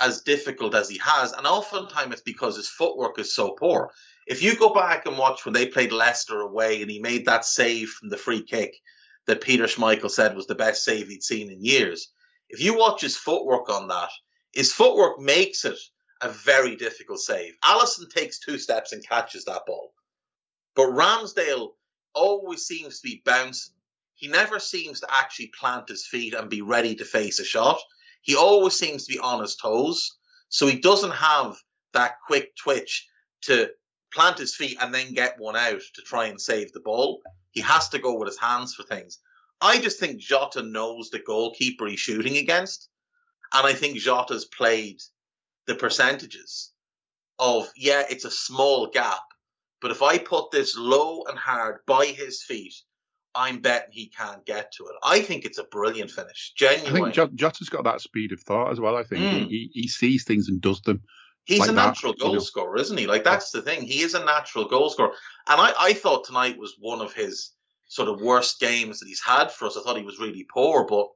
B: as difficult as he has? And oftentimes it's because his footwork is so poor. If you go back and watch when they played Leicester away and he made that save from the free kick that Peter Schmeichel said was the best save he'd seen in years, if you watch his footwork on that, his footwork makes it a very difficult save. Alisson takes two steps and catches that ball. But Ramsdale always seems to be bouncing he never seems to actually plant his feet and be ready to face a shot. He always seems to be on his toes. So he doesn't have that quick twitch to plant his feet and then get one out to try and save the ball. He has to go with his hands for things. I just think Jota knows the goalkeeper he's shooting against. And I think Jota's played the percentages of, yeah, it's a small gap, but if I put this low and hard by his feet, I'm betting he can't get to it. I think it's a brilliant finish. Genuine.
C: I think Jota's got that speed of thought as well. I think mm. he, he sees things and does them.
B: He's
C: like
B: a
C: that,
B: natural
C: you know.
B: scorer, isn't he? Like that's the thing. He is a natural goal scorer, and I, I thought tonight was one of his sort of worst games that he's had for us. I thought he was really poor, but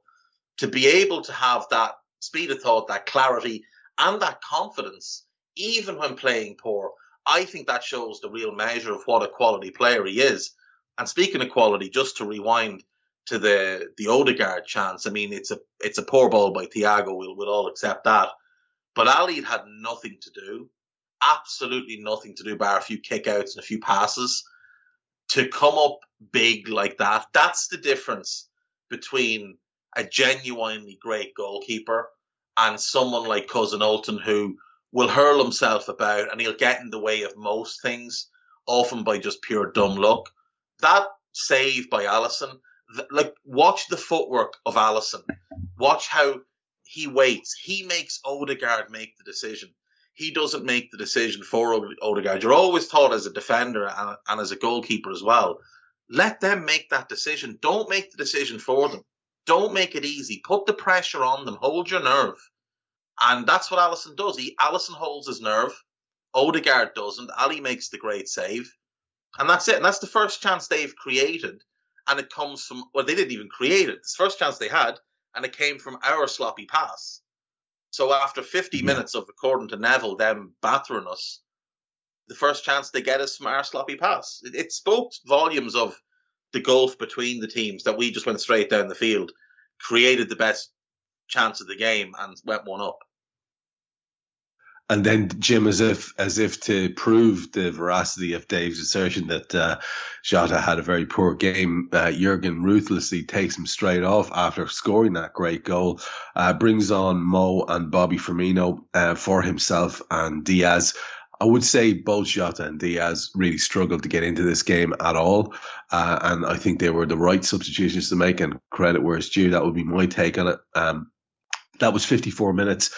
B: to be able to have that speed of thought, that clarity, and that confidence, even when playing poor, I think that shows the real measure of what a quality player he is. And speaking of quality, just to rewind to the the Odegaard chance, I mean it's a it's a poor ball by Thiago. We'll we'll all accept that. But Ali had nothing to do, absolutely nothing to do, bar a few kickouts and a few passes. To come up big like that, that's the difference between a genuinely great goalkeeper and someone like Cousin Olton who will hurl himself about and he'll get in the way of most things, often by just pure dumb luck. That save by Alisson, th- like watch the footwork of Alisson. Watch how he waits. He makes Odegaard make the decision. He doesn't make the decision for Ode- Odegaard. You're always taught as a defender and, and as a goalkeeper as well. Let them make that decision. Don't make the decision for them. Don't make it easy. Put the pressure on them. Hold your nerve. And that's what Alisson does. He Alisson holds his nerve. Odegaard doesn't. Ali makes the great save. And that's it. And that's the first chance they've created. And it comes from well, they didn't even create it. It's the first chance they had, and it came from our sloppy pass. So after 50
A: Yeah.
B: minutes of, according to Neville, them battering us, the first chance they get is from our sloppy pass. It, it spoke volumes of the gulf between the teams that we just went straight down the field, created the best chance of the game, and went one up.
A: And then Jim, as if as if to prove the veracity of Dave's assertion that uh, Jota had a very poor game, uh, Jurgen ruthlessly takes him straight off after scoring that great goal. Uh, brings on Mo and Bobby Firmino uh, for himself and Diaz. I would say both Jota and Diaz really struggled to get into this game at all, uh, and I think they were the right substitutions to make. And credit where it's due. That would be my take on it. Um, that was 54 minutes.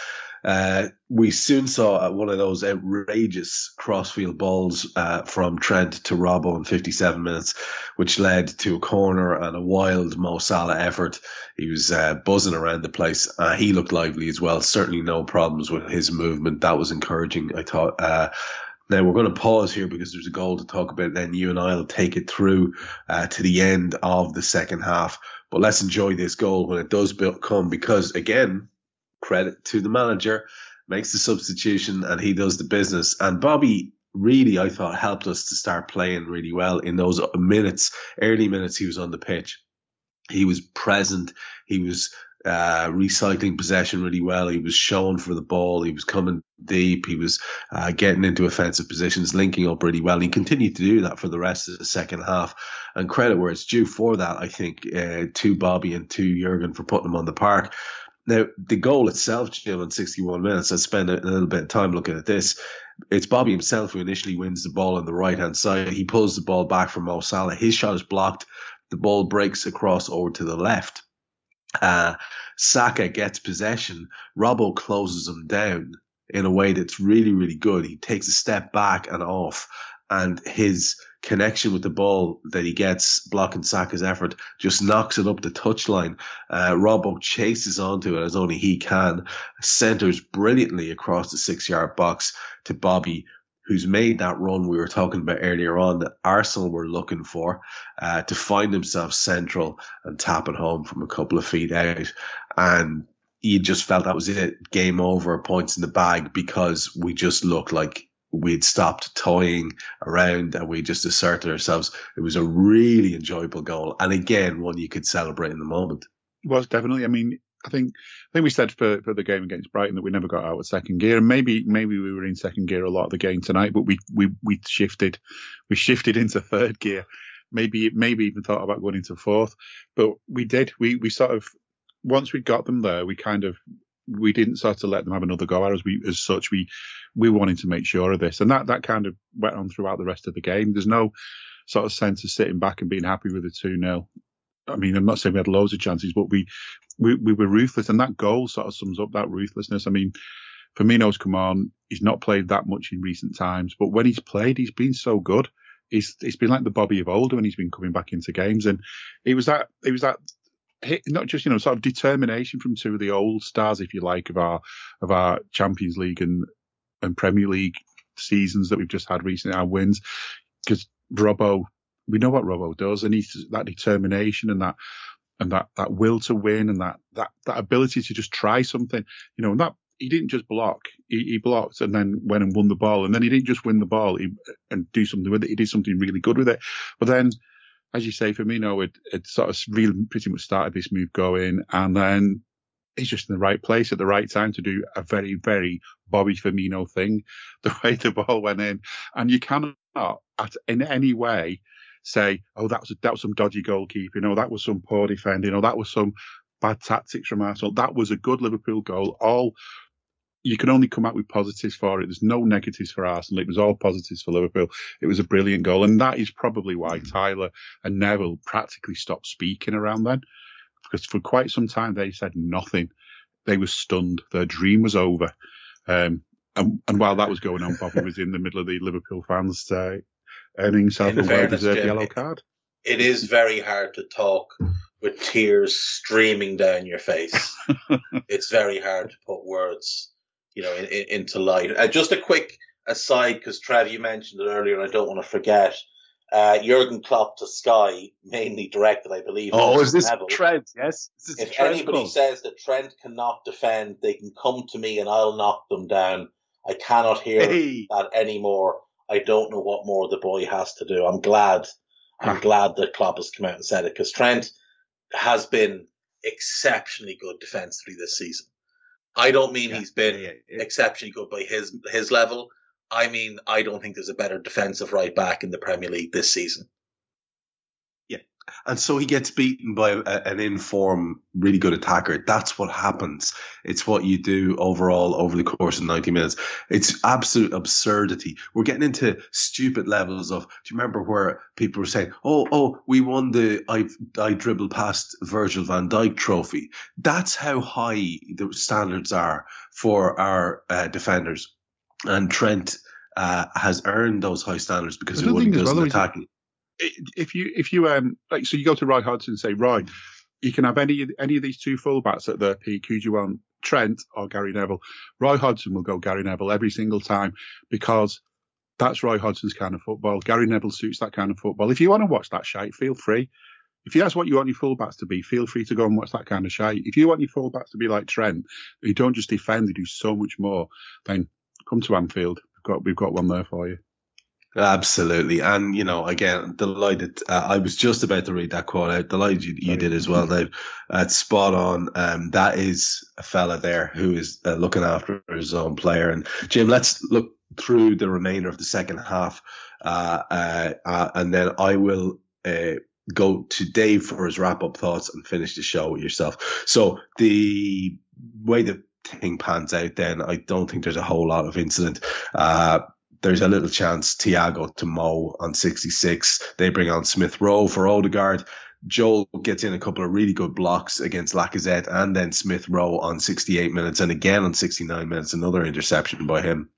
A: Uh, we soon saw one of those outrageous crossfield balls uh, from Trent to Robbo in 57 minutes, which led to a corner and a wild Mo Salah effort. He was uh, buzzing around the place. Uh, he looked lively as well. Certainly no problems with his movement. That was encouraging, I thought. Uh, now we're going to pause here because there's a goal to talk about. Then you and I will take it through uh, to the end of the second half. But let's enjoy this goal when it does come because again, credit to the manager, makes the substitution and he does the business. And Bobby really, I thought, helped us to start playing really well in those minutes, early minutes he was on the pitch. He was present. He was uh, recycling possession really well. He was showing for the ball. He was coming deep. He was uh, getting into offensive positions, linking up really well. He continued to do that for the rest of the second half. And credit where it's due for that, I think, uh, to Bobby and to Jurgen for putting him on the park. Now, the goal itself, Jim, in 61 minutes, I spent a little bit of time looking at this. It's Bobby himself who initially wins the ball on the right hand side. He pulls the ball back from Mo Salah. His shot is blocked. The ball breaks across over to the left. Uh, Saka gets possession. Robbo closes him down in a way that's really, really good. He takes a step back and off, and his connection with the ball that he gets blocking Saka's effort just knocks it up the touchline. Uh, Robbo chases onto it as only he can, centers brilliantly across the six yard box to Bobby, who's made that run we were talking about earlier on that Arsenal were looking for uh, to find himself central and tap it home from a couple of feet out. And you just felt that was it. Game over, points in the bag because we just looked like we'd stopped toying around and we just asserted ourselves. It was a really enjoyable goal. And again, one you could celebrate in the moment.
C: It was definitely. I mean, I think I think we said for, for the game against Brighton that we never got out of second gear, and maybe maybe we were in second gear a lot of the game tonight, but we we we shifted we shifted into third gear. Maybe maybe even thought about going into fourth, but we did. We we sort of once we got them there, we kind of we didn't sort of let them have another go at us. We as such we we wanted to make sure of this, and that that kind of went on throughout the rest of the game. There's no sort of sense of sitting back and being happy with the two 0 I mean, I'm not saying we had loads of chances, but we, we we were ruthless, and that goal sort of sums up that ruthlessness. I mean, Firmino's come on; he's not played that much in recent times, but when he's played, he's been so good. He's it's been like the Bobby of old when he's been coming back into games, and it was that it was that not just you know sort of determination from two of the old stars, if you like, of our of our Champions League and and Premier League seasons that we've just had recently, our wins, because Robbo, we know what Robbo does, and he's that determination and that and that that will to win and that that that ability to just try something, you know, and that he didn't just block. He, he, blocked and then went and won the ball. And then he didn't just win the ball he, and do something with it. He did something really good with it. But then, as you say, Firmino it, it sort of really pretty much started this move going. And then he's just in the right place at the right time to do a very, very Bobby Firmino thing, [LAUGHS] the way the ball went in. And you cannot, at, in any way, say, oh, that was, that was some dodgy goalkeeping, or that was some poor defending, or that was some bad tactics from Arsenal. That was a good Liverpool goal. All you can only come out with positives for it. There's no negatives for Arsenal. It was all positives for Liverpool. It was a brilliant goal. And that is probably why mm. Tyler and Neville practically stopped speaking around then. Because for quite some time they said nothing. They were stunned. Their dream was over. Um, and, and, while that was going on, Bobby was in the middle of the Liverpool fans uh, earning himself a well deserved yellow card.
B: It is very hard to talk with tears streaming down your face. [LAUGHS] it's very hard to put words you know, in, in, into light. Uh, just a quick aside, because Trev, you mentioned it earlier, and I don't want to forget. Uh, Jurgen Klopp to Sky, mainly directed, I believe.
A: Oh, is this Neville. Trent? Yes. This
B: if anybody says that Trent cannot defend, they can come to me and I'll knock them down. I cannot hear hey. that anymore. I don't know what more the boy has to do. I'm glad. I'm glad that Klopp has come out and said it because Trent has been exceptionally good defensively this season. I don't mean yeah, he's been yeah, yeah. exceptionally good by his his level. I mean, I don't think there's a better defensive right back in the Premier League this season.
A: And so he gets beaten by a, an informed, really good attacker. That's what happens. It's what you do overall over the course of 90 minutes. It's absolute absurdity. We're getting into stupid levels of, do you remember where people were saying, oh, oh, we won the I, I dribbled past Virgil van Dijk trophy. That's how high the standards are for our uh, defenders and Trent uh, has earned those high standards because he does well, in attacking.
C: If you if you um like so you go to Roy Hodgson and say Roy, you can have any any of these two fullbacks at their peak. Who do you want, Trent or Gary Neville? Roy Hodgson will go Gary Neville every single time because that's Roy Hodgson's kind of football. Gary Neville suits that kind of football. If you want to watch that shite, feel free. If that's what you want your fullbacks to be, feel free to go and watch that kind of shite. If you want your fullbacks to be like Trent, who don't just defend, they do so much more, then come to Anfield. We've got we've got one there for you.
A: Absolutely, and you know, again, delighted. Uh, I was just about to read that quote out. Delighted you, you did as well, Dave. Uh, spot on. Um, that is a fella there who is uh, looking after his own player. And Jim, let's look through the remainder of the second half, uh, uh, uh, and then I will go to Dave for his wrap up thoughts and finish the show with yourself. So the way the thing pans out, then I don't think there's a whole lot of incident. Uh, there's a little chance Thiago to Mo on 66. They bring on Smith Rowe for Odegaard. Joel gets in a couple of really good blocks against Lacazette and then Smith Rowe on 68 minutes and again on 69 minutes, another interception by him.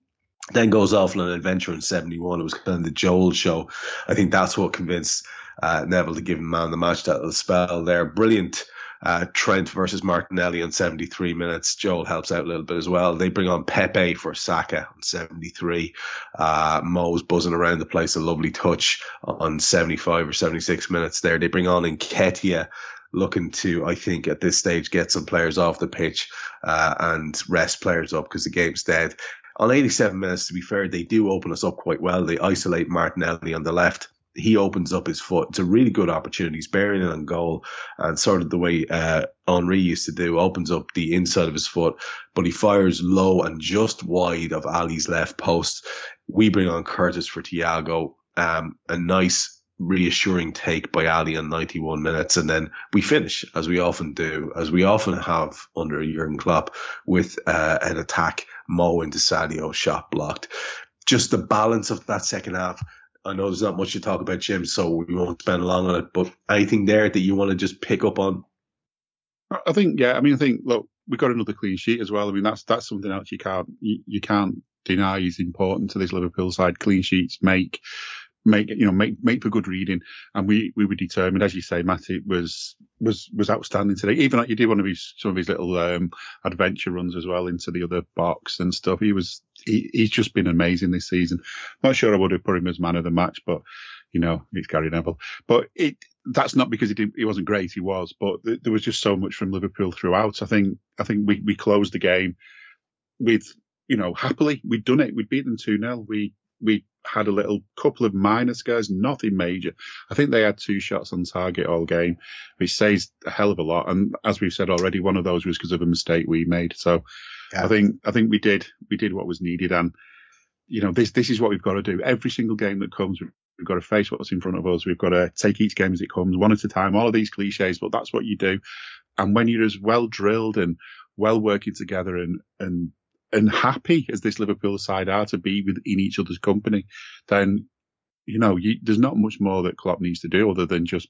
A: Then goes off on an adventure in 71. It was kind of the Joel show. I think that's what convinced uh, Neville to give him man the match that spell there. Brilliant uh, Trent versus Martinelli on 73 minutes. Joel helps out a little bit as well. They bring on Pepe for Saka on 73. Uh, Mo's buzzing around the place, a lovely touch on 75 or 76 minutes there. They bring on Nketiah looking to, I think, at this stage, get some players off the pitch uh, and rest players up because the game's dead. On 87 minutes, to be fair, they do open us up quite well. They isolate Martinelli on the left he opens up his foot. It's a really good opportunity. He's bearing it on goal and sort of the way uh, Henry used to do, opens up the inside of his foot, but he fires low and just wide of Ali's left post. We bring on Curtis for Thiago. Um, a nice reassuring take by Ali on 91 minutes. And then we finish, as we often do, as we often have under Jurgen Klopp, with uh, an attack, Mo into Sadio, shot blocked. Just the balance of that second half I know there's not much to talk about, Jim, so we won't spend long on it. But anything there that you want to just pick up on?
C: I think, yeah. I mean, I think look, we got another clean sheet as well. I mean, that's that's something else you can't you, you can't deny is important to this Liverpool side. Clean sheets make make you know make make for good reading, and we we were determined, as you say, Matty was was was outstanding today. Even like you did one of his some of his little um, adventure runs as well into the other box and stuff. He was he, he's just been amazing this season. Not sure I would have put him as man of the match, but you know it's Gary Neville. But it that's not because he didn't he wasn't great. He was, but th- there was just so much from Liverpool throughout. I think I think we we closed the game with you know happily we'd done it. We'd beaten two 0 We we had a little couple of minor scares, nothing major. I think they had two shots on target all game, which says a hell of a lot. And as we've said already, one of those was because of a mistake we made. So yeah. I think I think we did we did what was needed, and you know this this is what we've got to do. Every single game that comes, we've got to face what's in front of us. We've got to take each game as it comes, one at a time. All of these cliches, but that's what you do. And when you're as well drilled and well working together and and and happy as this Liverpool side are to be within each other's company, then you know you, there's not much more that Klopp needs to do other than just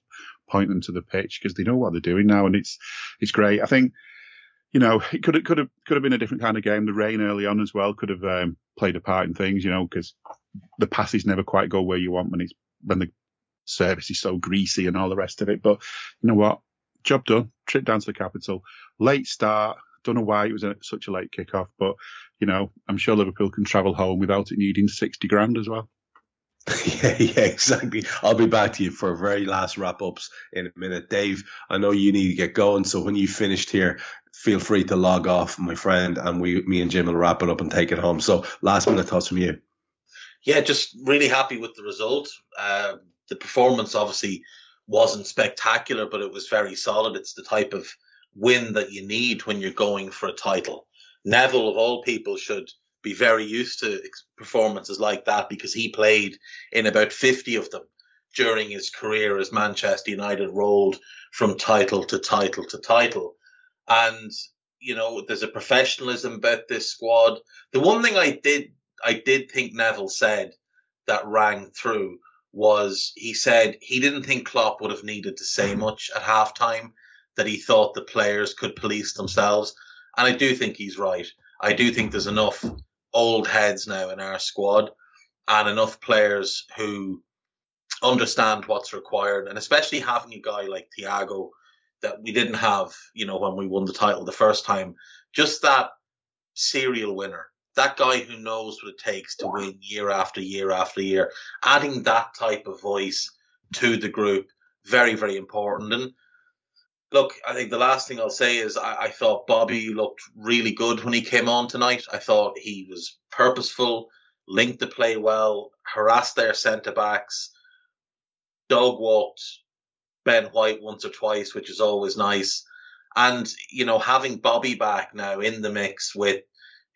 C: point them to the pitch because they know what they're doing now, and it's it's great. I think you know it could have could have could have been a different kind of game. The rain early on as well could have um, played a part in things, you know, because the passes never quite go where you want when it's when the service is so greasy and all the rest of it. But you know what? Job done. Trip down to the capital. Late start. Don't know why it was a, such a late kickoff, but you know, I'm sure Liverpool can travel home without it needing 60 grand as well. [LAUGHS]
A: Yeah, yeah, exactly. I'll be back to you for very last wrap ups in a minute. Dave, I know you need to get going. So when you finished here, feel free to log off, my friend, and we, me and Jim will wrap it up and take it home. So last minute thoughts from you.
B: Yeah, just really happy with the result. Uh, the performance obviously wasn't spectacular, but it was very solid. It's the type of win that you need when you're going for a title. Neville, of all people, should be very used to performances like that because he played in about 50 of them during his career as Manchester United rolled from title to title to title. And, you know, there's a professionalism about this squad. The one thing I did, I did think Neville said that rang through was he said he didn't think Klopp would have needed to say mm-hmm. much at halftime that he thought the players could police themselves. And I do think he's right. I do think there's enough old heads now in our squad and enough players who understand what's required. And especially having a guy like Thiago that we didn't have, you know, when we won the title the first time. Just that serial winner, that guy who knows what it takes to win year after year after year. Adding that type of voice to the group, very, very important. And Look, I think the last thing I'll say is I, I, thought Bobby looked really good when he came on tonight. I thought he was purposeful, linked the play well, harassed their centre backs, dog walked Ben White once or twice, which is always nice. And, you know, having Bobby back now in the mix with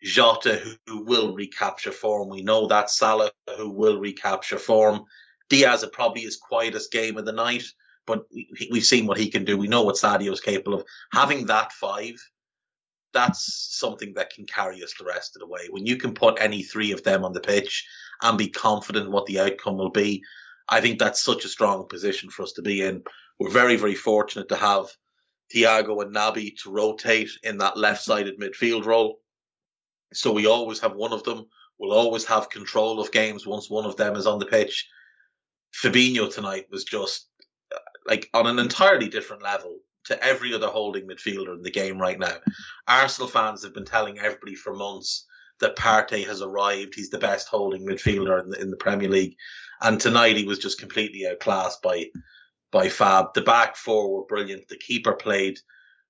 B: Jota, who, who will recapture form. We know that Salah, who will recapture form. Diaz are probably his quietest game of the night but we've seen what he can do. We know what Sadio is capable of. Having that five, that's something that can carry us the rest of the way. When you can put any three of them on the pitch and be confident what the outcome will be, I think that's such a strong position for us to be in. We're very, very fortunate to have Thiago and Naby to rotate in that left-sided midfield role. So we always have one of them. We'll always have control of games once one of them is on the pitch. Fabinho tonight was just like on an entirely different level to every other holding midfielder in the game right now. Arsenal fans have been telling everybody for months that Partey has arrived. He's the best holding midfielder in the, in the Premier League, and tonight he was just completely outclassed by by Fab. The back four were brilliant. The keeper played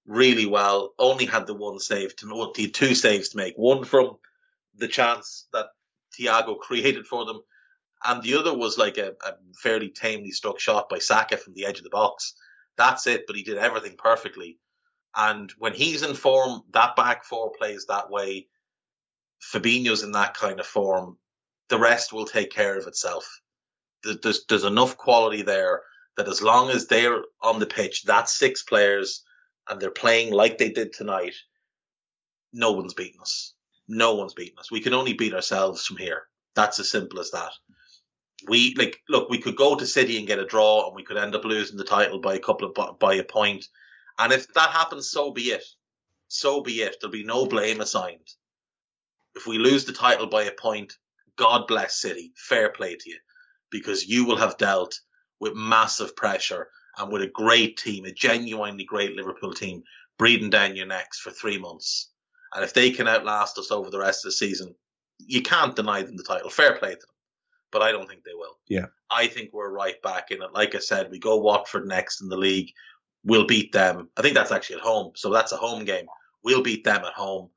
B: really well. Only had the one save to the two saves to make. One from the chance that Thiago created for them, and the other was like a, a fairly tamely struck shot by Saka from the edge of the box. That's it, but he did everything perfectly. And when he's in form, that back four plays that way. Fabinho's in that kind of form. The rest will take care of itself. There's, there's enough quality there that as long as they're on the pitch, that's six players, and they're playing like they did tonight, no one's beating us. No one's beating us. We can only beat ourselves from here. That's as simple as that we like look, we could go to City and get a draw, and we could end up losing the title by a couple of by a point. And if that happens, so be it. So be it. There'll be no blame assigned. If we lose the title by a point, God bless City. Fair play to you, because you will have dealt with massive pressure and with a great team, a genuinely great Liverpool team, breathing down your necks for three months. And if they can outlast us over the rest of the season, you can't deny them the title. Fair play to them. But I don't think they will.
A: Yeah.
B: I think we're right back in it. Like I said, we go Watford next in the league. We'll beat them. I think that's actually at home. So that's a home game. We'll beat them at home.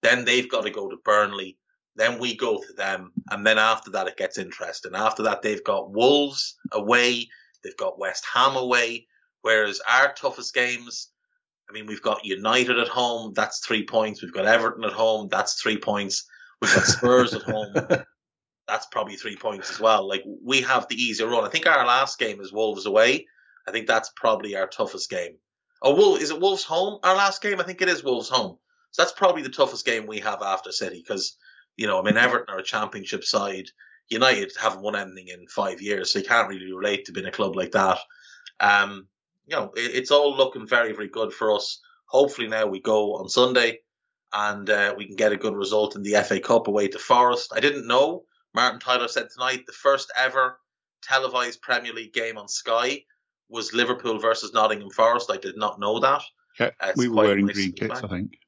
B: Then they've got to go to Burnley. Then we go to them. And then after that, it gets interesting. After that, they've got Wolves away. They've got West Ham away. Whereas our toughest games, I mean, we've got United at home. That's three points. We've got Everton at home. That's three points. We've got Spurs at home. [LAUGHS] That's probably three points as well. Like we have the easier run. I think our last game is Wolves away. I think that's probably our toughest game. Oh, Wolves, is it Wolves home? Our last game? I think it is Wolves home. So that's probably the toughest game we have after City because, you know, I mean, Everton are a championship side. United haven't won anything in five years, so you can't really relate to being a club like that. Um, you know, it, it's all looking very, very good for us. Hopefully now we go on Sunday and uh, we can get a good result in the FA Cup away to Forest. I didn't know. Martin Tyler said tonight the first ever televised Premier League game on Sky was Liverpool versus Nottingham Forest. I did not know that.
C: Yeah,
B: Uh,
C: we were
B: quite
C: wearing green kits,
B: back.
C: I think.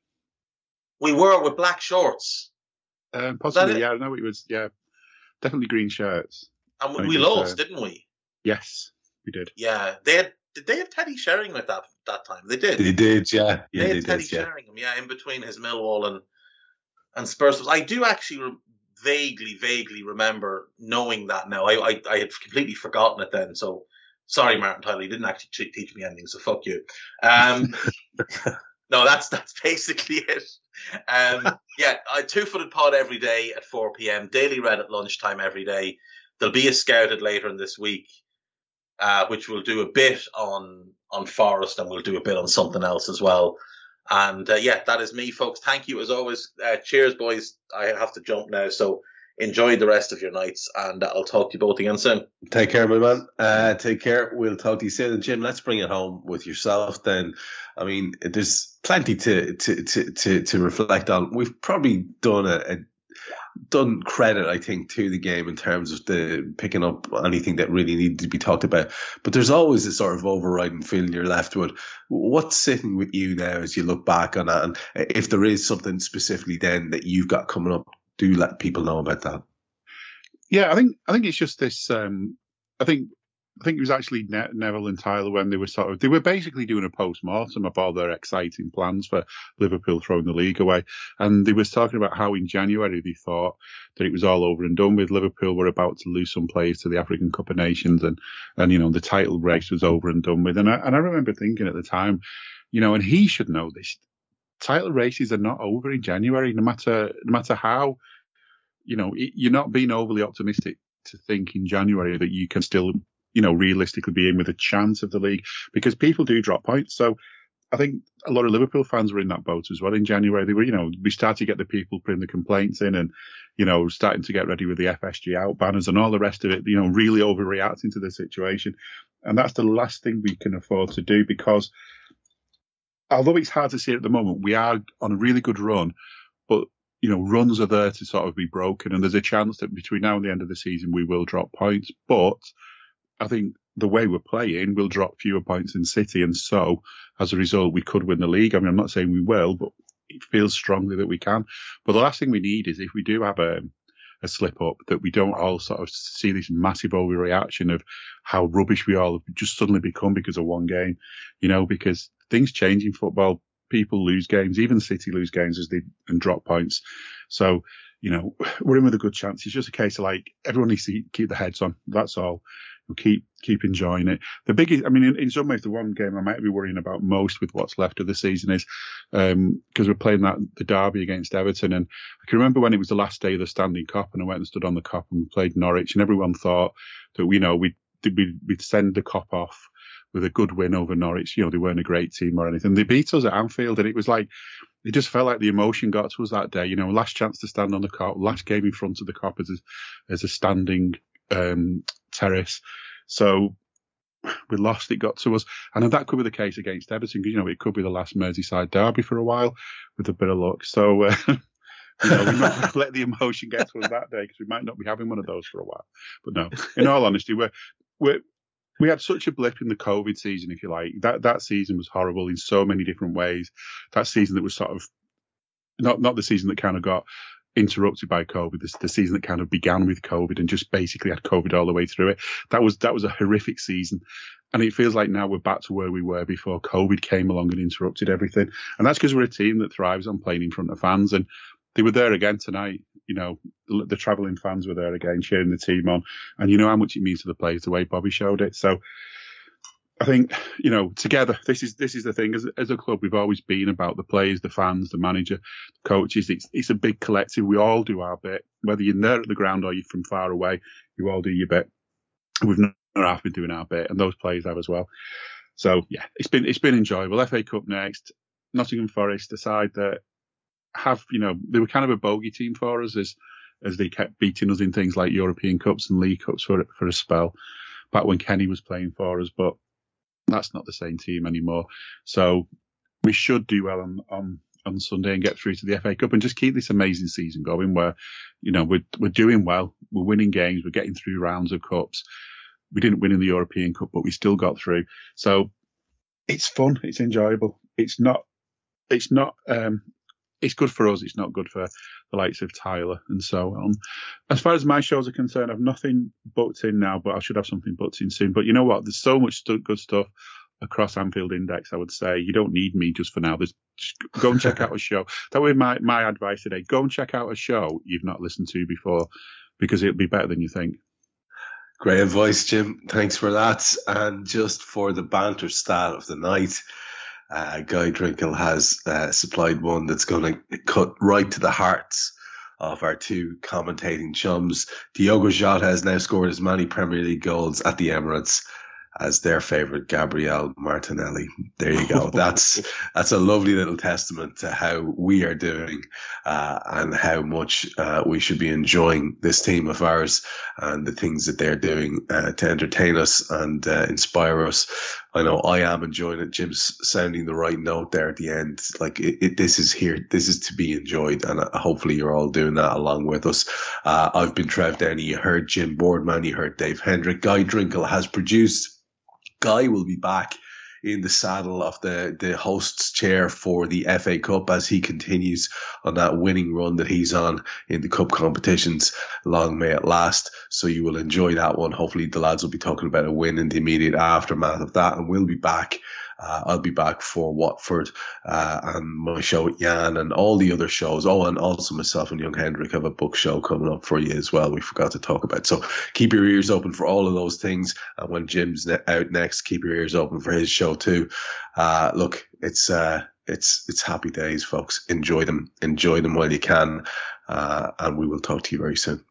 B: We were with black shorts,
C: Um,
B: that
C: possibly,
B: it?
C: yeah. I know it was, yeah, definitely green shirts.
B: and we, we
C: think so.
B: lost, didn't we?
C: Yes, we did.
B: Yeah, they had. Did they have Teddy Sheringham at that that time? They did.
A: They did, yeah. Yeah,
B: they
A: they,
B: had Teddy
A: did, yeah.
B: Sheringham, yeah, in between his Millwall and and Spurs. I do actually re- vaguely, vaguely remember knowing that. Now, I, I I had completely forgotten it then. So sorry, Martin Tyler, you didn't actually te- teach me anything. So fuck you. Um, [LAUGHS] no, that's that's basically [LAUGHS] it. Um, yeah, I two-footed pod every day at 4 p.m. Daily Red at lunchtime every day. There'll be a scouted later in this week, uh, which will do a bit on on Forest and we'll do a bit on something else as well. And uh, yeah, that is me, folks. Thank you as always. Uh, cheers, boys. I have to jump now, so enjoy the rest of your nights, and I'll talk to you both again soon.
A: Take care, my man. Uh, take care. We'll talk to you soon. And Jim, let's bring it home with yourself then. I mean, there's plenty to to to to, to reflect on. We've probably done a, a done credit, I think, to the game in terms of the picking up anything that really needed to be talked about. But there's always a sort of overriding feeling you're left with. What's sitting with you now as you look back on that? And if there is something specifically then that you've got coming up, do let people know about that.
C: Yeah, I think I think it's just this. Um, I think I think it was actually ne- Neville and Tyler when they were sort of they were basically doing a post mortem of all their exciting plans for Liverpool throwing the league away, and they was talking about how in January they thought that it was all over and done with. Liverpool were about to lose some players to the African Cup of Nations, and and you know the title race was over and done with. And I, and I remember thinking at the time, you know, and he should know this. Title races are not over in January, no matter no matter how you know, it- you're not being overly optimistic to think in January that you can still, you know, realistically be in with a chance of the league because people do drop points. So I think a lot of Liverpool fans were in that boat as well in January. They were, you know, we started to get the people putting the complaints in and, you know, starting to get ready with the FSG out banners and all the rest of it, you know, really overreacting to the situation. And that's the last thing we can afford to do because although it's hard to see at the moment, we are on a really good run, but you know, runs are there to sort of be broken, and there's a chance that between now and the end of the season we will drop points. But I think the way we're playing, we'll drop fewer points in City, and so as a result, we could win the league. I mean, I'm not saying we will, but it feels strongly that we can. But the last thing we need is if we do have a a slip up that we don't all sort of see this massive overreaction of how rubbish we all have just suddenly become because of one game, you know, because things change in football people lose games, even City lose games as they and drop points. So, you know, [SIGHS] we're in with a good chance. It's just a case of like everyone needs to keep their heads on. That's all. We'll keep keep enjoying it. The biggest, I mean, in, in some ways, the one game I might be worrying about most with what's left of the season is um, because we're playing that the derby against Everton, and I can remember when it was the last day of the standing cup, and I went and stood on the cup and we played Norwich, and everyone thought that you know we'd we'd, we'd send the cup off with a good win over Norwich. You know, they weren't a great team or anything. They beat us at Anfield, and it was like it just felt like the emotion got to us that day. You know, last chance to stand on the Kop, last game in front of the Kop as a, as a standing um, terrace. So [SIGHS] we lost. It got to us, and that could be the case against Everton. You know, it could be the last Merseyside derby for a while with a bit of luck. So. [LAUGHS] Uh, You know, we might let the emotion get to us that day because we might not be having one of those for a while. But no, in all honesty, we're we're we had such a blip in the COVID season, if you like. That that season was horrible in so many different ways. That season that was sort of not not the season that kind of got interrupted by COVID, the, the season that kind of began with COVID and just basically had COVID all the way through it. That was that was a horrific season. And it feels like now we're back to where we were before COVID came along and interrupted everything. And that's because we're a team that thrives on playing in front of fans. And they were there again tonight. You know, the, the travelling fans were there again, cheering the team on. And you know how much it means to the players the way Bobby showed it. So I think you know together this is this is the thing as as a club we've always been about the players, the fans, the manager, the coaches. It's it's a big collective. We all do our bit, whether you're there at the ground or you're from far away. You all do your bit. We've not half been doing our bit, and those players have as well. So yeah, it's been it's been enjoyable. FA Cup next, Nottingham Forest decide that have you know they were kind of a bogey team for us as as they kept beating us in things like European Cups and League Cups for for a spell back when Kenny was playing for us, but that's not the same team anymore. So we should do well on, on, on Sunday and get through to the FA Cup and just keep this amazing season going where, you know, we're, we're doing well. We're winning games. We're getting through rounds of cups. We didn't win in the European Cup, but we still got through. So it's fun. It's enjoyable. It's not, it's not, um, it's good for us. It's not good for the likes of Tyler and so on. As far as my shows are concerned, I've nothing booked in now, but I should have something booked in soon. But you know what? There's so much good stuff across Anfield Index. I would say you don't need me just for now. There's just go and check out a show. That would be my my advice today. Go and check out a show you've not listened to before because it'll be better than you think.
A: Great advice, Jim. Thanks for that. And just for the banter style of the night, uh, Guy Drinkle has uh, supplied one that's going to cut right to the hearts of our two commentating chums. Diogo Jota has now scored as many Premier League goals at the Emirates as their favorite Gabriel Martinelli. There you go. [LAUGHS] That's that's a lovely little testament to how we are doing uh, and how much uh, we should be enjoying this team of ours and the things that they're doing uh, to entertain us and uh, inspire us. I know I am enjoying it. Jim's sounding the right note there at the end. Like it, it, this is here. This is to be enjoyed, and uh, hopefully you're all doing that along with us. Uh, I've been Trev Downey. You heard Jim Boardman. You heard Dave Hendrick. Guy Drinkle has produced Guy will be back in the saddle of the, the host's chair for the FA Cup as he continues on that winning run that he's on in the cup competitions. Long may it last. So you will enjoy that one. Hopefully the lads will be talking about a win in the immediate aftermath of that and we'll be back uh, I'll be back for Watford uh, and my show with Jan and all the other shows. Oh, and also myself and Young Hendrick have a book show coming up for you as well. We forgot to talk about. So keep your ears open for all of those things. And when Jim's ne- out next, keep your ears open for his show too. Uh, look, it's uh, it's it's happy days, folks. Enjoy them, enjoy them while you can, uh, and we will talk to you very soon.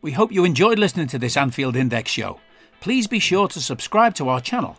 D: We hope you enjoyed listening to this Anfield Index show. Please be sure to subscribe to our channel